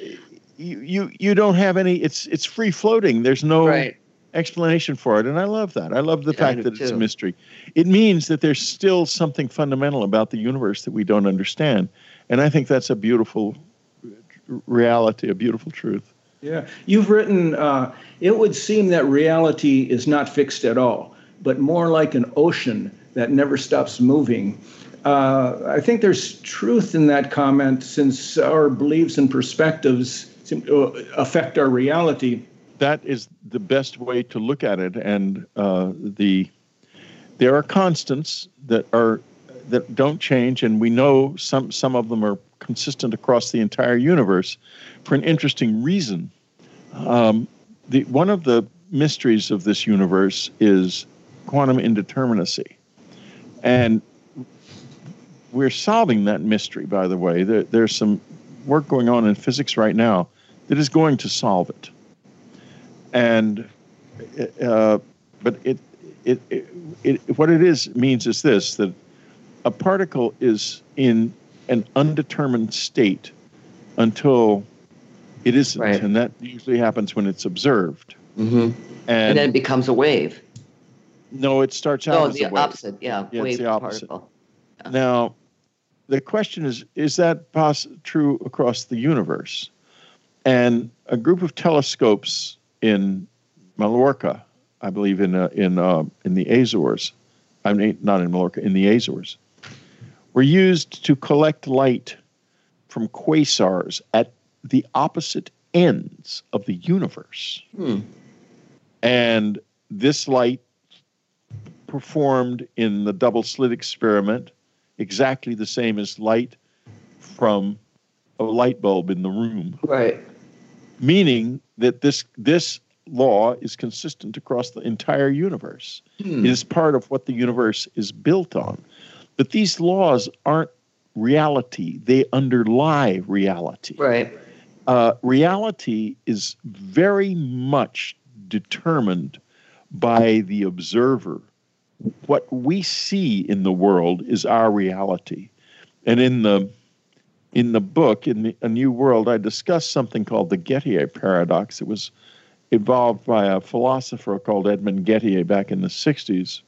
you, you you don't have any. It's it's free floating. There's no Right. explanation for it, and I love that. I love the Yeah, fact that it's a mystery. It means that there's still something fundamental about the universe that we don't understand, and I think that's a beautiful reality, a beautiful truth. Yeah, you've written. Uh, it would seem that reality is not fixed at all, but more like an ocean that never stops moving. Uh, I think there's truth in that comment, since our beliefs and perspectives seem to affect our reality. That is the best way to look at it, and uh, the there are constants that are that don't change, and we know some some of them are consistent across the entire universe for an interesting reason. Um, the one of the mysteries of this universe is quantum indeterminacy, and we're solving that mystery. By the way, there, there's some work going on in physics right now that is going to solve it, and uh, but it, it it it what it is means is this that a particle is in an undetermined state until it isn't, Right. and that usually happens when it's observed. hmm And, And, then it becomes a wave. no, it starts out as the a wave. opposite. Yeah, Yeah, it's wave the opposite. particle. Now, the question is: Is that poss- true across the universe? And a group of telescopes in Mallorca, I believe in uh, in uh, in the Azores, I mean not in Mallorca, in the Azores, were used to collect light from quasars at the opposite ends of the universe. Hmm. And this light performed in the double slit experiment exactly the same as light from a light bulb in the room, Right. meaning that this this law is consistent across the entire universe. Hmm. It is part of what the universe is built on. But these laws aren't reality, they underlie reality. Right. Uh, reality is very much determined by the observer. What we see in the world is our reality. And in the in the book, in the, A New World, I discussed something called the Gettier paradox. It was evolved by a philosopher called Edmund Gettier back in the 60s.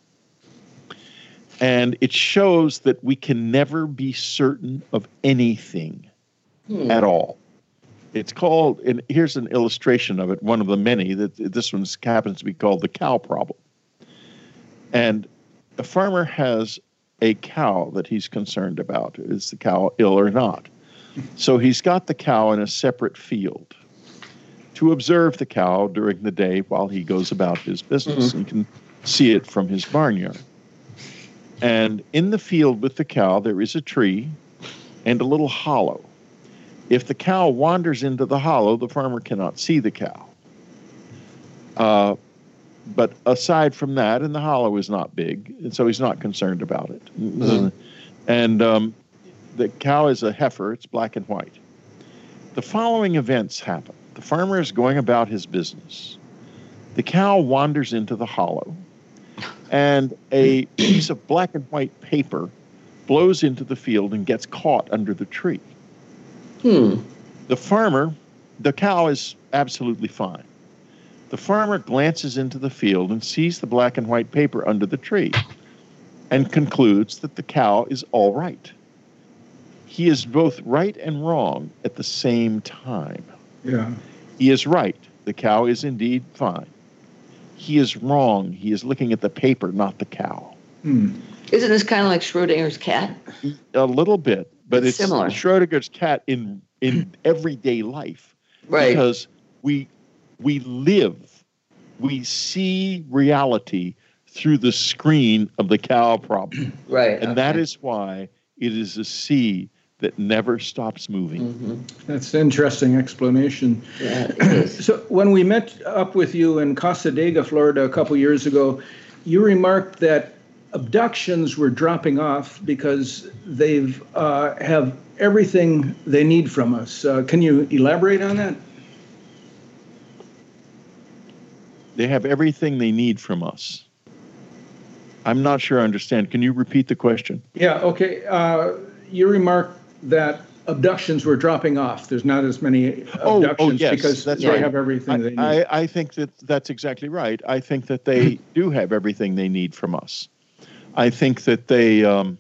And it shows that we can never be certain of anything Hmm. at all. It's called, and here's an illustration of it, one of the many that this one happens to be called the cow problem. And a farmer has a cow that he's concerned about. Is the cow ill or not? So he's got the cow in a separate field to observe the cow during the day while he goes about his business. Mhm. You can see it from his barnyard. And in the field with the cow, there is a tree and a little hollow. If the cow wanders into the hollow, the farmer cannot see the cow. Uh, but aside from that, and the hollow is not big, and so he's not concerned about it. Mhm. And um, the cow is a heifer, it's black and white. The following events happen the farmer is going about his business. The cow wanders into the hollow, and a piece of black and white paper blows into the field and gets caught under the tree. Hmm. The farmer, the cow is absolutely fine. The farmer glances into the field and sees the black and white paper under the tree and concludes that the cow is all right. He is both right and wrong at the same time. Yeah. He is right. The cow is indeed fine. He is wrong. He is looking at the paper, not the cow. Hmm. Isn't this kind of like Schrodinger's cat? A little bit, but It's it's, similar. Schrodinger's cat in in everyday life. Right. because we we live we see reality through the screen of the cow problem right. and that is why it is a sea that never stops moving hmm That's an interesting explanation. Yeah. So when we met up with you in Cassadaga, Florida, a couple years ago, you remarked that abductions were dropping off because they've uh, have everything they need from us. Uh, can you elaborate on that? they have everything they need from us i'm not sure i understand can you repeat the question Yeah. Okay. Uh, you remarked that abductions were dropping off. There's not as many Oh, oh, abductions yes, because that's they right. have everything they need. I, I, I think that that's exactly right. I think that they do have everything they need from us. I think that they um,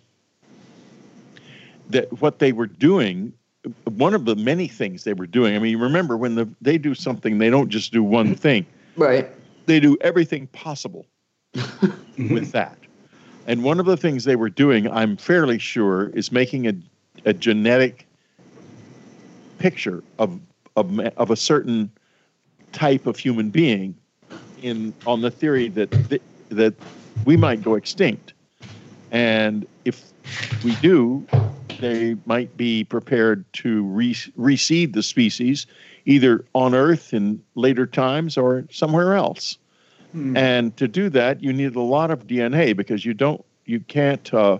that what they were doing, one of the many things they were doing. I mean, remember when the, they do something, they don't just do one thing. Right. They do everything possible with that. And one of the things they were doing, I'm fairly sure, is making a, a genetic picture of, of of a certain type of human being, in on the theory that th- that we might go extinct, and if we do, they might be prepared to re- reseed the species, either on Earth in later times or somewhere else. Hmm. And to do that, you need a lot of DNA because you don't, you can't uh,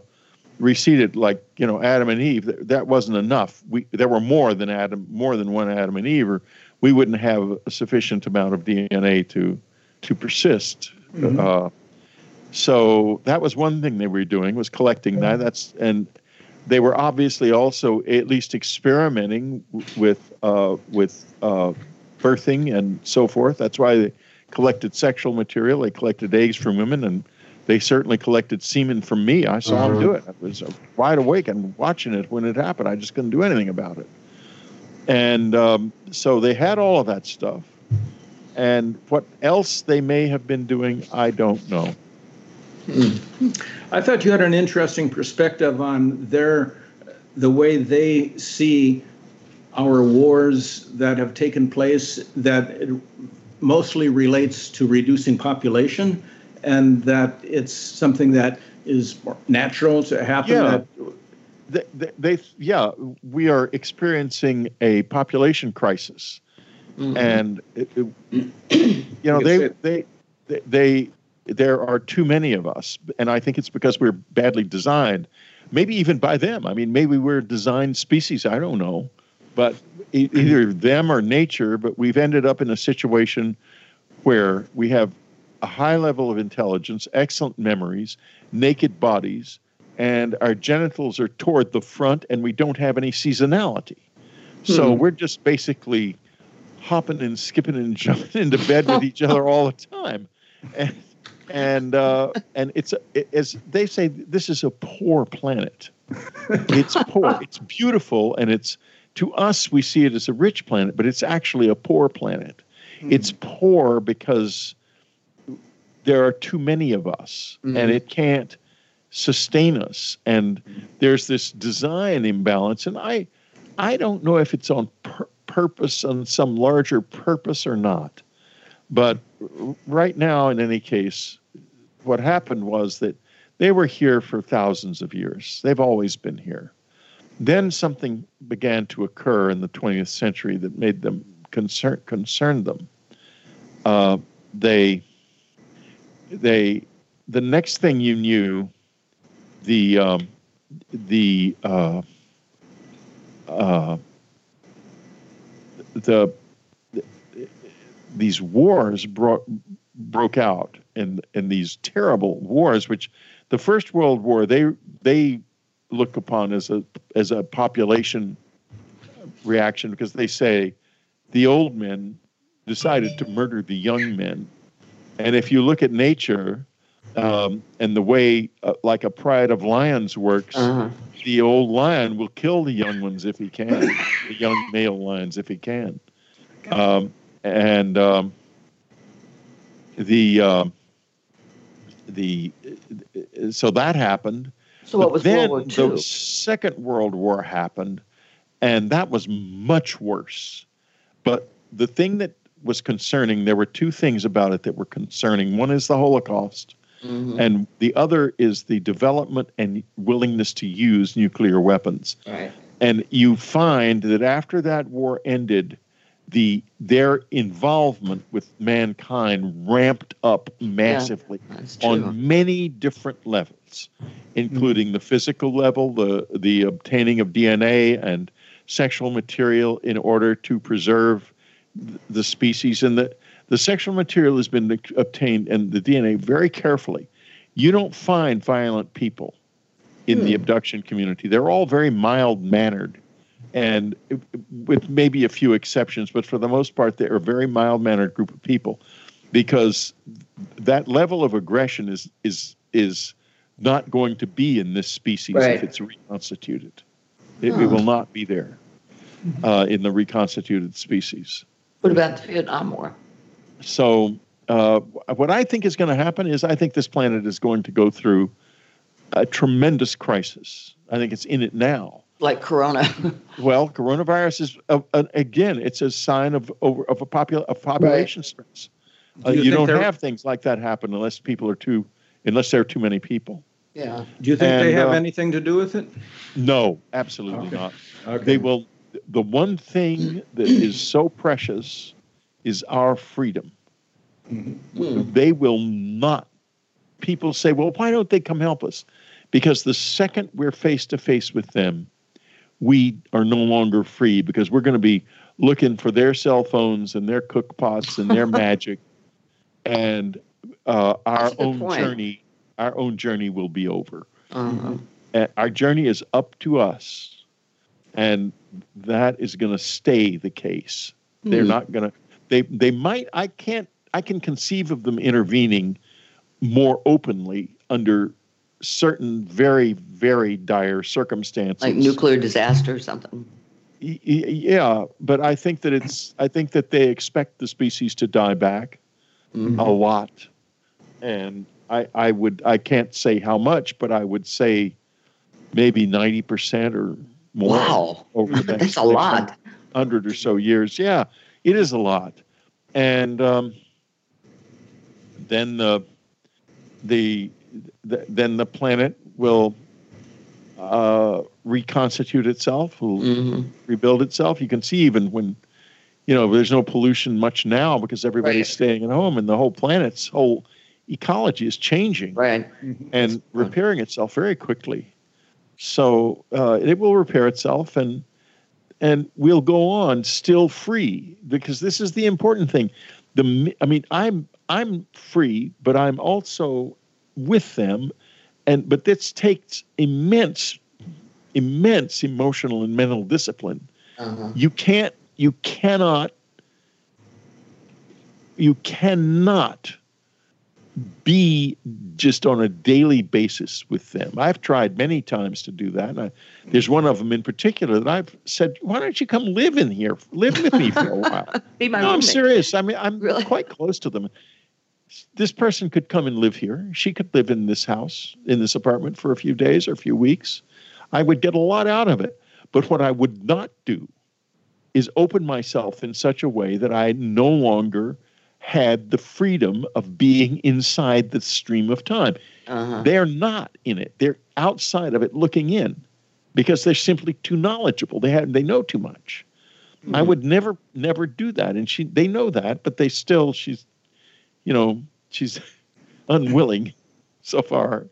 reseed it like you know Adam and Eve. That, that wasn't enough. We there were more than Adam, more than one Adam and Eve, or we wouldn't have a sufficient amount of DNA to to persist. Mhm. Uh, so that was one thing they were doing was collecting that. That's and they were obviously also at least experimenting with uh, with uh, birthing and so forth. That's why they collected sexual material. They collected eggs from women, and they certainly collected semen from me. I saw them do it. I was wide awake and watching it when it happened. I just couldn't do anything about it. And um, so they had all of that stuff. And what else they may have been doing, I don't know. I thought you had an interesting perspective on their the way they see our wars that have taken place that it mostly relates to reducing population and that it's something that is natural to happen Yeah. that they, they, they yeah we are experiencing a population crisis Mhm. and it, it- you know they, they they they there are too many of us and i think it's because we're badly designed. Maybe even by them. I mean maybe we're a designed species i don't know. But e- either them or nature but we've ended up in a situation where we have a high level of intelligence excellent memories naked bodies and our genitals are toward the front and we don't have any seasonality. So Hmm. we're just basically hopping and skipping and jumping into bed with each other all the time. And and uh, and it's it- as they say this is a poor planet it's poor it's beautiful and it's to us we see it as a rich planet but it's actually a poor planet it's poor because there are too many of us Mhm. and it can't sustain us. And there's this design imbalance, and I, I don't know if it's on pur- purpose, on some larger purpose or not. But right now, in any case, what happened was that they were here for thousands of years. They've always been here. Then something began to occur in the 20th century that made them concern concerned them. Uh, they they the next thing you knew, the um, the uh, uh, the, the these wars brought broke out and and these terrible wars which the first world war they they look upon as a as a population reaction because they say the old men decided to murder the young men. And if you look at nature um, and the way uh, like a pride of lions works Uh-huh. the old lion will kill the young ones if he can the young male lions if he can. Um, and um, the um the so that happened So what was then World War II? the Second World War happened, and that was much worse. But the thing that was concerning, there were two things about it that were concerning. One is the Holocaust, Mhm. and the other is the development and willingness to use nuclear weapons. Right. And you find that after that war ended, the their involvement with mankind ramped up massively true. on many different levels, including mm-hmm. the physical level, the the obtaining of DNA and sexual material in order to preserve the species, and the the sexual material has been obtained and the DNA very carefully. You don't find violent people in the hmm. abduction community. They're all very mild mannered. And with maybe a few exceptions, but for the most part, they're a very mild mannered group of people because that level of aggression is is is not going to be in this species Right. if it's reconstituted. It, it will not be there uh, in the reconstituted species. What about the Vietnam War? So, uh, what I think is going to happen is I think this planet is going to go through a tremendous crisis. I think it's in it now. Like Corona. Well, coronavirus is uh, uh, again, it's a sign of over of a popul of population stress. Uh, Do you you don't they're- have things like that happen unless people are too, unless there are too many people. yeah. Do you think they have uh, anything to do with it? No, absolutely Okay. not. Okay. They will. The one thing that is so precious is our freedom. Mm. They will not. People say, "Well, why don't they come help us?" Because the second we're face to face with them, we are no longer free because we're going to be looking for their cell phones and their cookpots and their magic, and uh, our That's a good own point. journey. Our own journey will be over Uh-huh. our journey is up to us and that is going to stay the case they're Hmm. not going to they they might i can't i can conceive of them intervening more openly under certain very very dire circumstances Like nuclear disaster or something. Yeah but i think that it's i think that they expect the species to die back Mhm. a lot and i i would i can't say how much but i would say maybe 90% or more Wow. over the next That's a lot. hundred or so years. Yeah, it is a lot. And um, then the, the the then the planet will uh, reconstitute itself, will hmm rebuild itself. You can see even when you know there's no pollution much now because everybody's Right. staying at home and the whole planet's whole ecology is changing Right. and repairing itself very quickly. So uh, it will repair itself, and and we'll go on still free because this is the important thing. The I mean, I'm I'm free, but I'm also with them, and but this takes immense, immense emotional and mental discipline. Uh-huh. You can't, you cannot, you cannot be just on a daily basis with them. I've tried many times to do that. And I, there's one of them in particular that I've said, "Why don't you come live in here? Live with me for a while." Be my no, I'm serious. I mean, I'm Really? quite close to them. This person could come and live here. She could live in this house, in this apartment for a few days or a few weeks. I would get a lot out of it. But what I would not do is open myself in such a way that I no longer had the freedom of being inside the stream of time. Uh-huh. They're not in it. They're outside of it looking in because they're simply too knowledgeable. They have they know too much. I would never never do that. And she they know that, but they still she's you know, she's unwilling so far.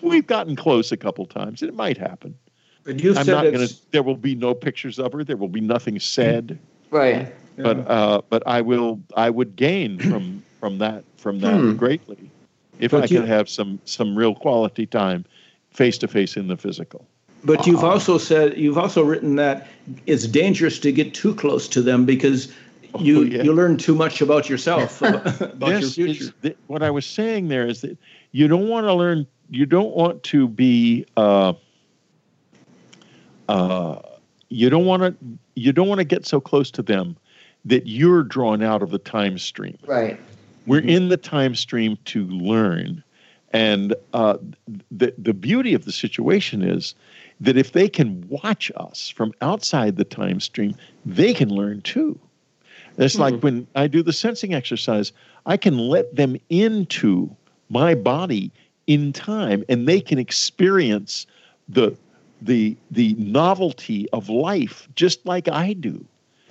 We've gotten close a couple times. It might happen. But you've I'm said not going to. There will be no pictures of her. There will be nothing said. Right. But uh, but I will. I would gain from from that from that Hmm. greatly if But I you- could have some some real quality time, face to face in the physical. But you've also said you've also written that it's dangerous to get too close to them because you Oh, yeah. you learn too much about yourself about your future. is the, what I was saying there is that you don't want to learn. You don't want to be. Uh, uh, you don't want to. You don't want to get so close to them that you're drawn out of the time stream. Right. We're in the time stream to learn. And uh, the, the beauty of the situation is that if they can watch us from outside the time stream, they can learn too. It's like hmm. when I do the sensing exercise, I can let them into my body in time and they can experience the the the novelty of life just like I do.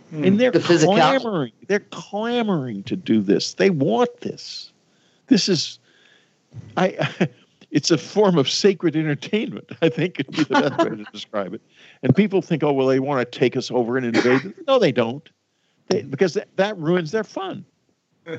Hmm. And they're The clamoring. They're clamoring to do this. They want this. This is I it's a form of sacred entertainment, I think would be the best way to describe it. And people think, oh well, they want to take us over and invade. No, they don't. They, because that, that ruins their fun.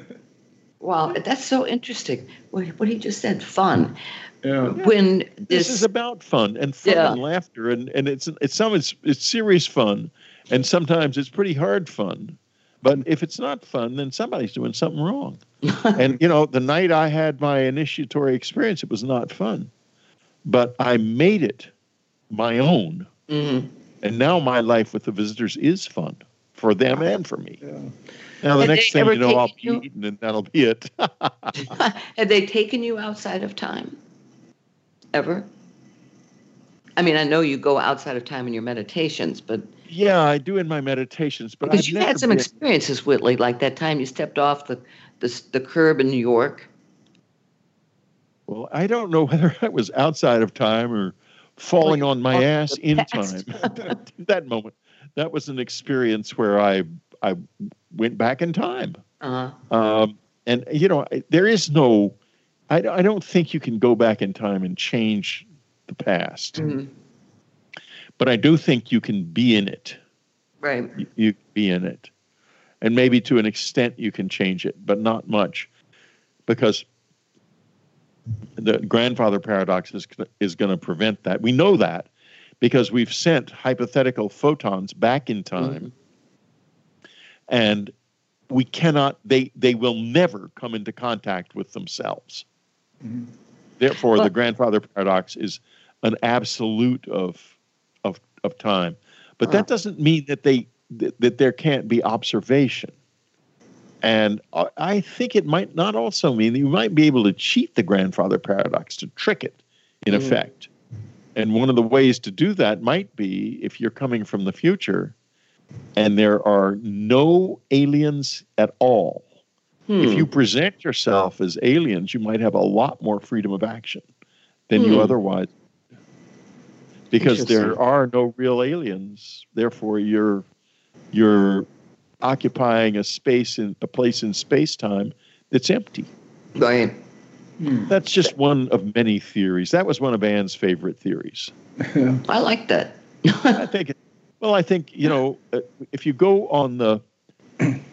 Wow, that's so interesting. What, what he just said, fun. yeah. When This this, is about fun and fun Yeah. and laughter, and, and it's it's some it's it's serious fun, and sometimes it's pretty hard fun. But if it's not fun, then somebody's doing something wrong. and you know, the night I had my initiatory experience, it was not fun, but I made it my own, Mhm. and now my life with the visitors is fun for them and for me. Yeah. Now the Had next thing you know, I'll be taken you- eaten, and that'll be it. have they taken you outside of time? Ever? I mean, I know you go outside of time in your meditations, but yeah, I do in my meditations, but because I've you had some been- experiences, Whitley, like that time you stepped off the, the the curb in New York. Well, I don't know whether I was outside of time or falling on my ass the in past. time. that moment, that was an experience where I I went back in time. Uh, Um, and you know, I- there is no. I, I don't think you can go back in time and change the past, mhm, but I do think you can be in it. right. You, you can be in it, and maybe to an extent you can change it, but not much, because the grandfather paradox is is going to prevent that. We know that because we've sent hypothetical photons back in time, and we cannot. They they will never come into contact with themselves. Mhm. Therefore, the grandfather paradox is an absolute of of of time. But that doesn't mean that they that, that there can't be observation. And I- think it might not also mean that you might be able to cheat the grandfather paradox to trick it, in Mm. effect. And one of the ways to do that might be if you're coming from the future and there are no aliens at all. If Hmm. you present yourself as aliens, you might have a lot more freedom of action than you Hmm. otherwise. Because there are no real aliens, therefore you're you're occupying a space in a place in space time that's empty. Right. Hmm. That's just one of many theories. That was one of Anne's favorite theories. I like that. I think, it, well, I think, you know, uh, if you go on the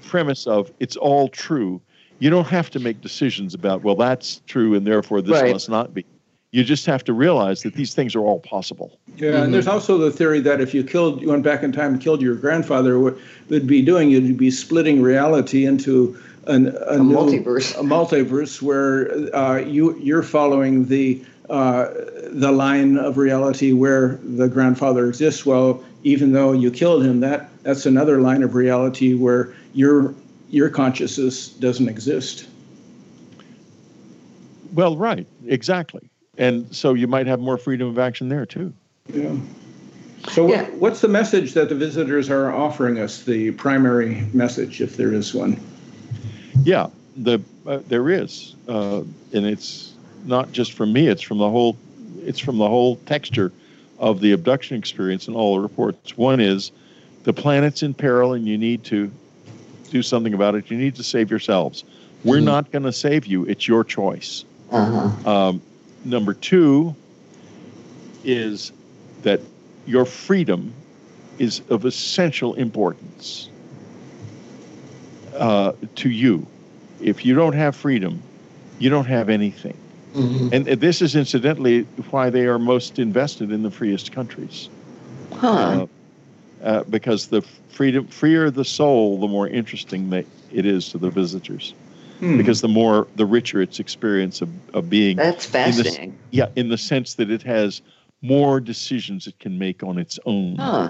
premise of it's all true, you don't have to make decisions about, well, that's true and therefore this Right. must not be. You just have to realize that these things are all possible. Yeah, and there's also the theory that if you killed, you went back in time and killed your grandfather, what you'd be doing, you'd be splitting reality into an, a, A new- multiverse. a multiverse where uh, you you're following the uh, the line of reality where the grandfather exists. Well, even though you killed him, that that's another line of reality where your your consciousness doesn't exist. Well, right, exactly. And so you might have more freedom of action there too. Yeah. So, Yeah. what, what's the message that the visitors are offering us? The primary message, if there is one. Yeah, the uh, there is, uh, and it's not just from me. It's from the whole. It's from the whole texture of the abduction experience and all the reports. One is the planet's in peril, and you need to do something about it. You need to save yourselves. We're Mhm. not going to save you. It's your choice. Uh-huh. Um, number two is that your freedom is of essential importance uh, to you. If you don't have freedom, you don't have anything. Mhm. And this is incidentally why they are most invested in the freest countries. Huh. Uh, uh, because the freedom, freer the soul, the more interesting they, it is to the visitors. Hmm. Because the more, the richer its experience of, of being That's fascinating. yeah, in the sense that it has more decisions it can make on its own. Huh.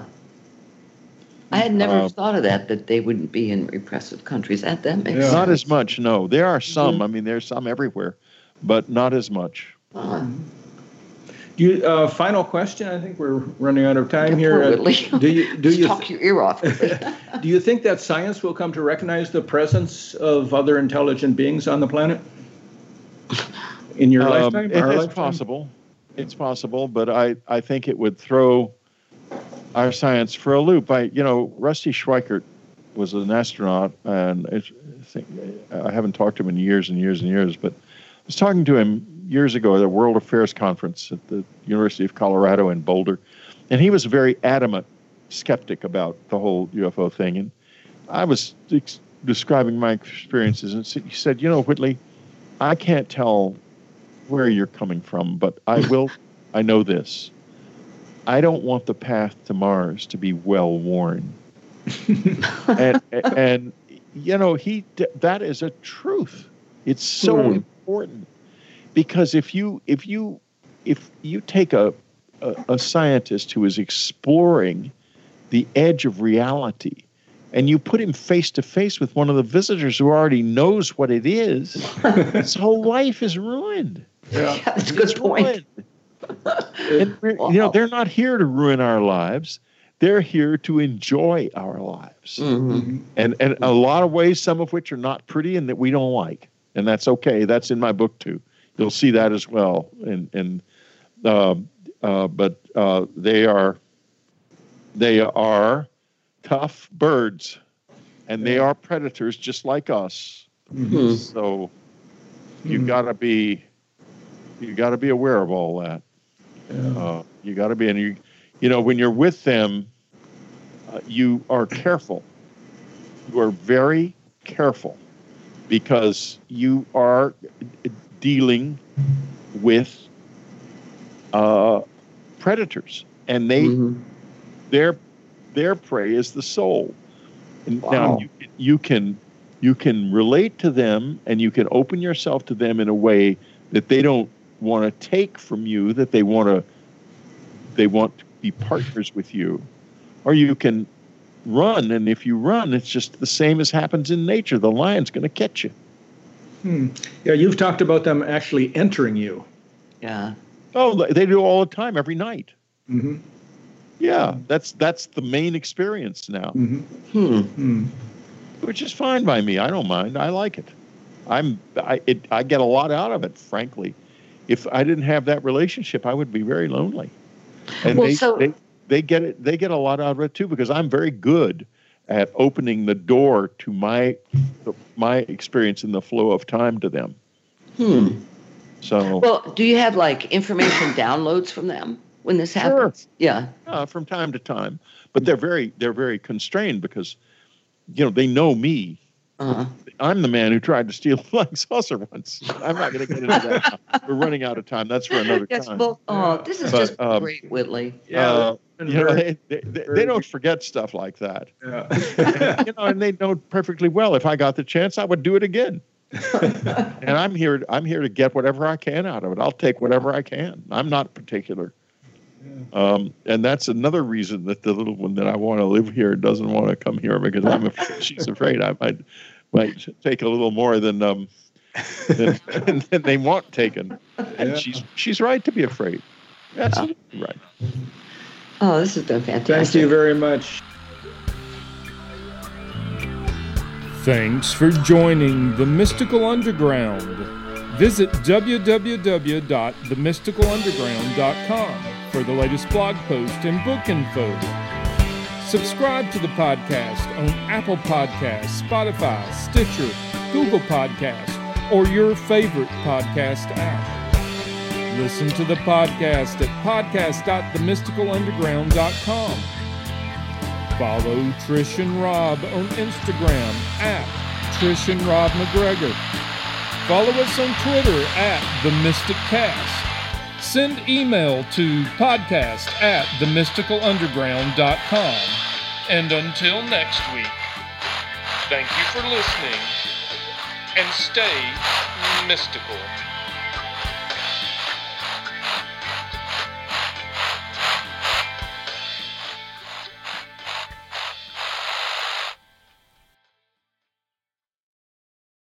I had never Uh, thought of that, that they wouldn't be in repressive countries. That, that makes Yeah. sense. Not as much, no. There are some. Mm-hmm. I mean, there's some everywhere, but not as much. Huh. Do you, uh, final question. I think we're running out of time here. Poor Uh, do you do you talk your ear off. Do you think that science will come to recognize the presence of other intelligent beings on the planet in your Um, lifetime? it- it's lifetime? possible. It's possible, but I, I think it would throw our science for a loop. I, you know, Rusty Schweickart was an astronaut, and I, think, I haven't talked to him in years and years and years, but I was talking to him years ago at a World Affairs conference at the University of Colorado in Boulder, and he was a very adamant skeptic about the whole UFO thing. And I was ex- describing my experiences, and he said, "You know, Whitley, I can't tell where you're coming from, but I will. I know this. I don't want the path to Mars to be well worn." and and you know he that is a truth. It's so Hmm. important because if you if you if you take a, a a scientist who is exploring the edge of reality and you put him face to face with one of the visitors who already knows what it is, his whole life is ruined. Yeah. Yeah, that's a good It's point. Ruined. And we're- you know, they're not here to ruin our lives. They're here to enjoy our lives. Mhm. And and a lot of ways, some of which are not pretty and that we don't like. And that's okay. That's in my book too. You'll see that as well. And and um, uh, but uh, they are they are tough birds, and they are predators just like us. Hmm. So you Mhm. got to be you got to be aware of all that. Yeah. Uh, you got to be, and you, you know, when you're with them, uh, you are careful. You are very careful because you are dealing with uh, predators, and they Mhm. their their prey is the soul. And Wow. Now you, you can you can relate to them, and you can open yourself to them in a way that they don't want to take from you, that they want to they want to be partners with you, or you can run, and if you run, it's just the same as happens in nature. The lion's going to catch you. Hmm. Yeah, you've talked about them actually entering you. Yeah. Oh, they- they do all the time, every night. mm-hmm. Yeah, that's that's the main experience now. hmm Hmm. Hmm. which is fine by me. I don't mind. I like it. I'm I it, I get a lot out of it, frankly. If I didn't have that relationship, I would be very lonely. And Well, they, so- they they get it they get a lot out of it too because I'm very good at opening the door to my my experience in the flow of time to them. Hmm. So Well, do you have like information downloads from them when this happens? Sure. happens? Yeah. uh, from time to time, but they're very they're very constrained because you know they know me. Uh-huh. I'm the man who tried to steal a flying saucer once. I'm not going to get into that. We're running out of time. That's for another Yes, time. well, oh, this is But, just um, great, Whitley. Yeah. Uh, you know, they, they, they, they don't forget stuff like that. yeah. you know, and they know perfectly well. If I got the chance, I would do it again. and I'm here. I'm here to get whatever I can out of it. I'll take whatever I can. I'm not particular. Um, and that's another reason that the little one that I want to live here doesn't want to come here because I'm afraid, she's afraid I might might take a little more than um, that, that they want taken. And Yeah. she's she's right to be afraid. Absolutely right. Oh, this has been fantastic. Thank you very much. Thanks for joining the Mystical Underground. Visit www.themysticalunderground.com for the latest blog post and book info. Subscribe to the podcast on Apple Podcasts, Spotify, Stitcher, Google Podcasts, or your favorite podcast app. Listen to the podcast at podcast.themysticalunderground.com. Follow Trish and Rob on Instagram at Trish and Rob MacGregor. Follow us on Twitter at The Mystic Cast. Send email to podcast at themysticalunderground.com. And until next week, thank you for listening and stay mystical.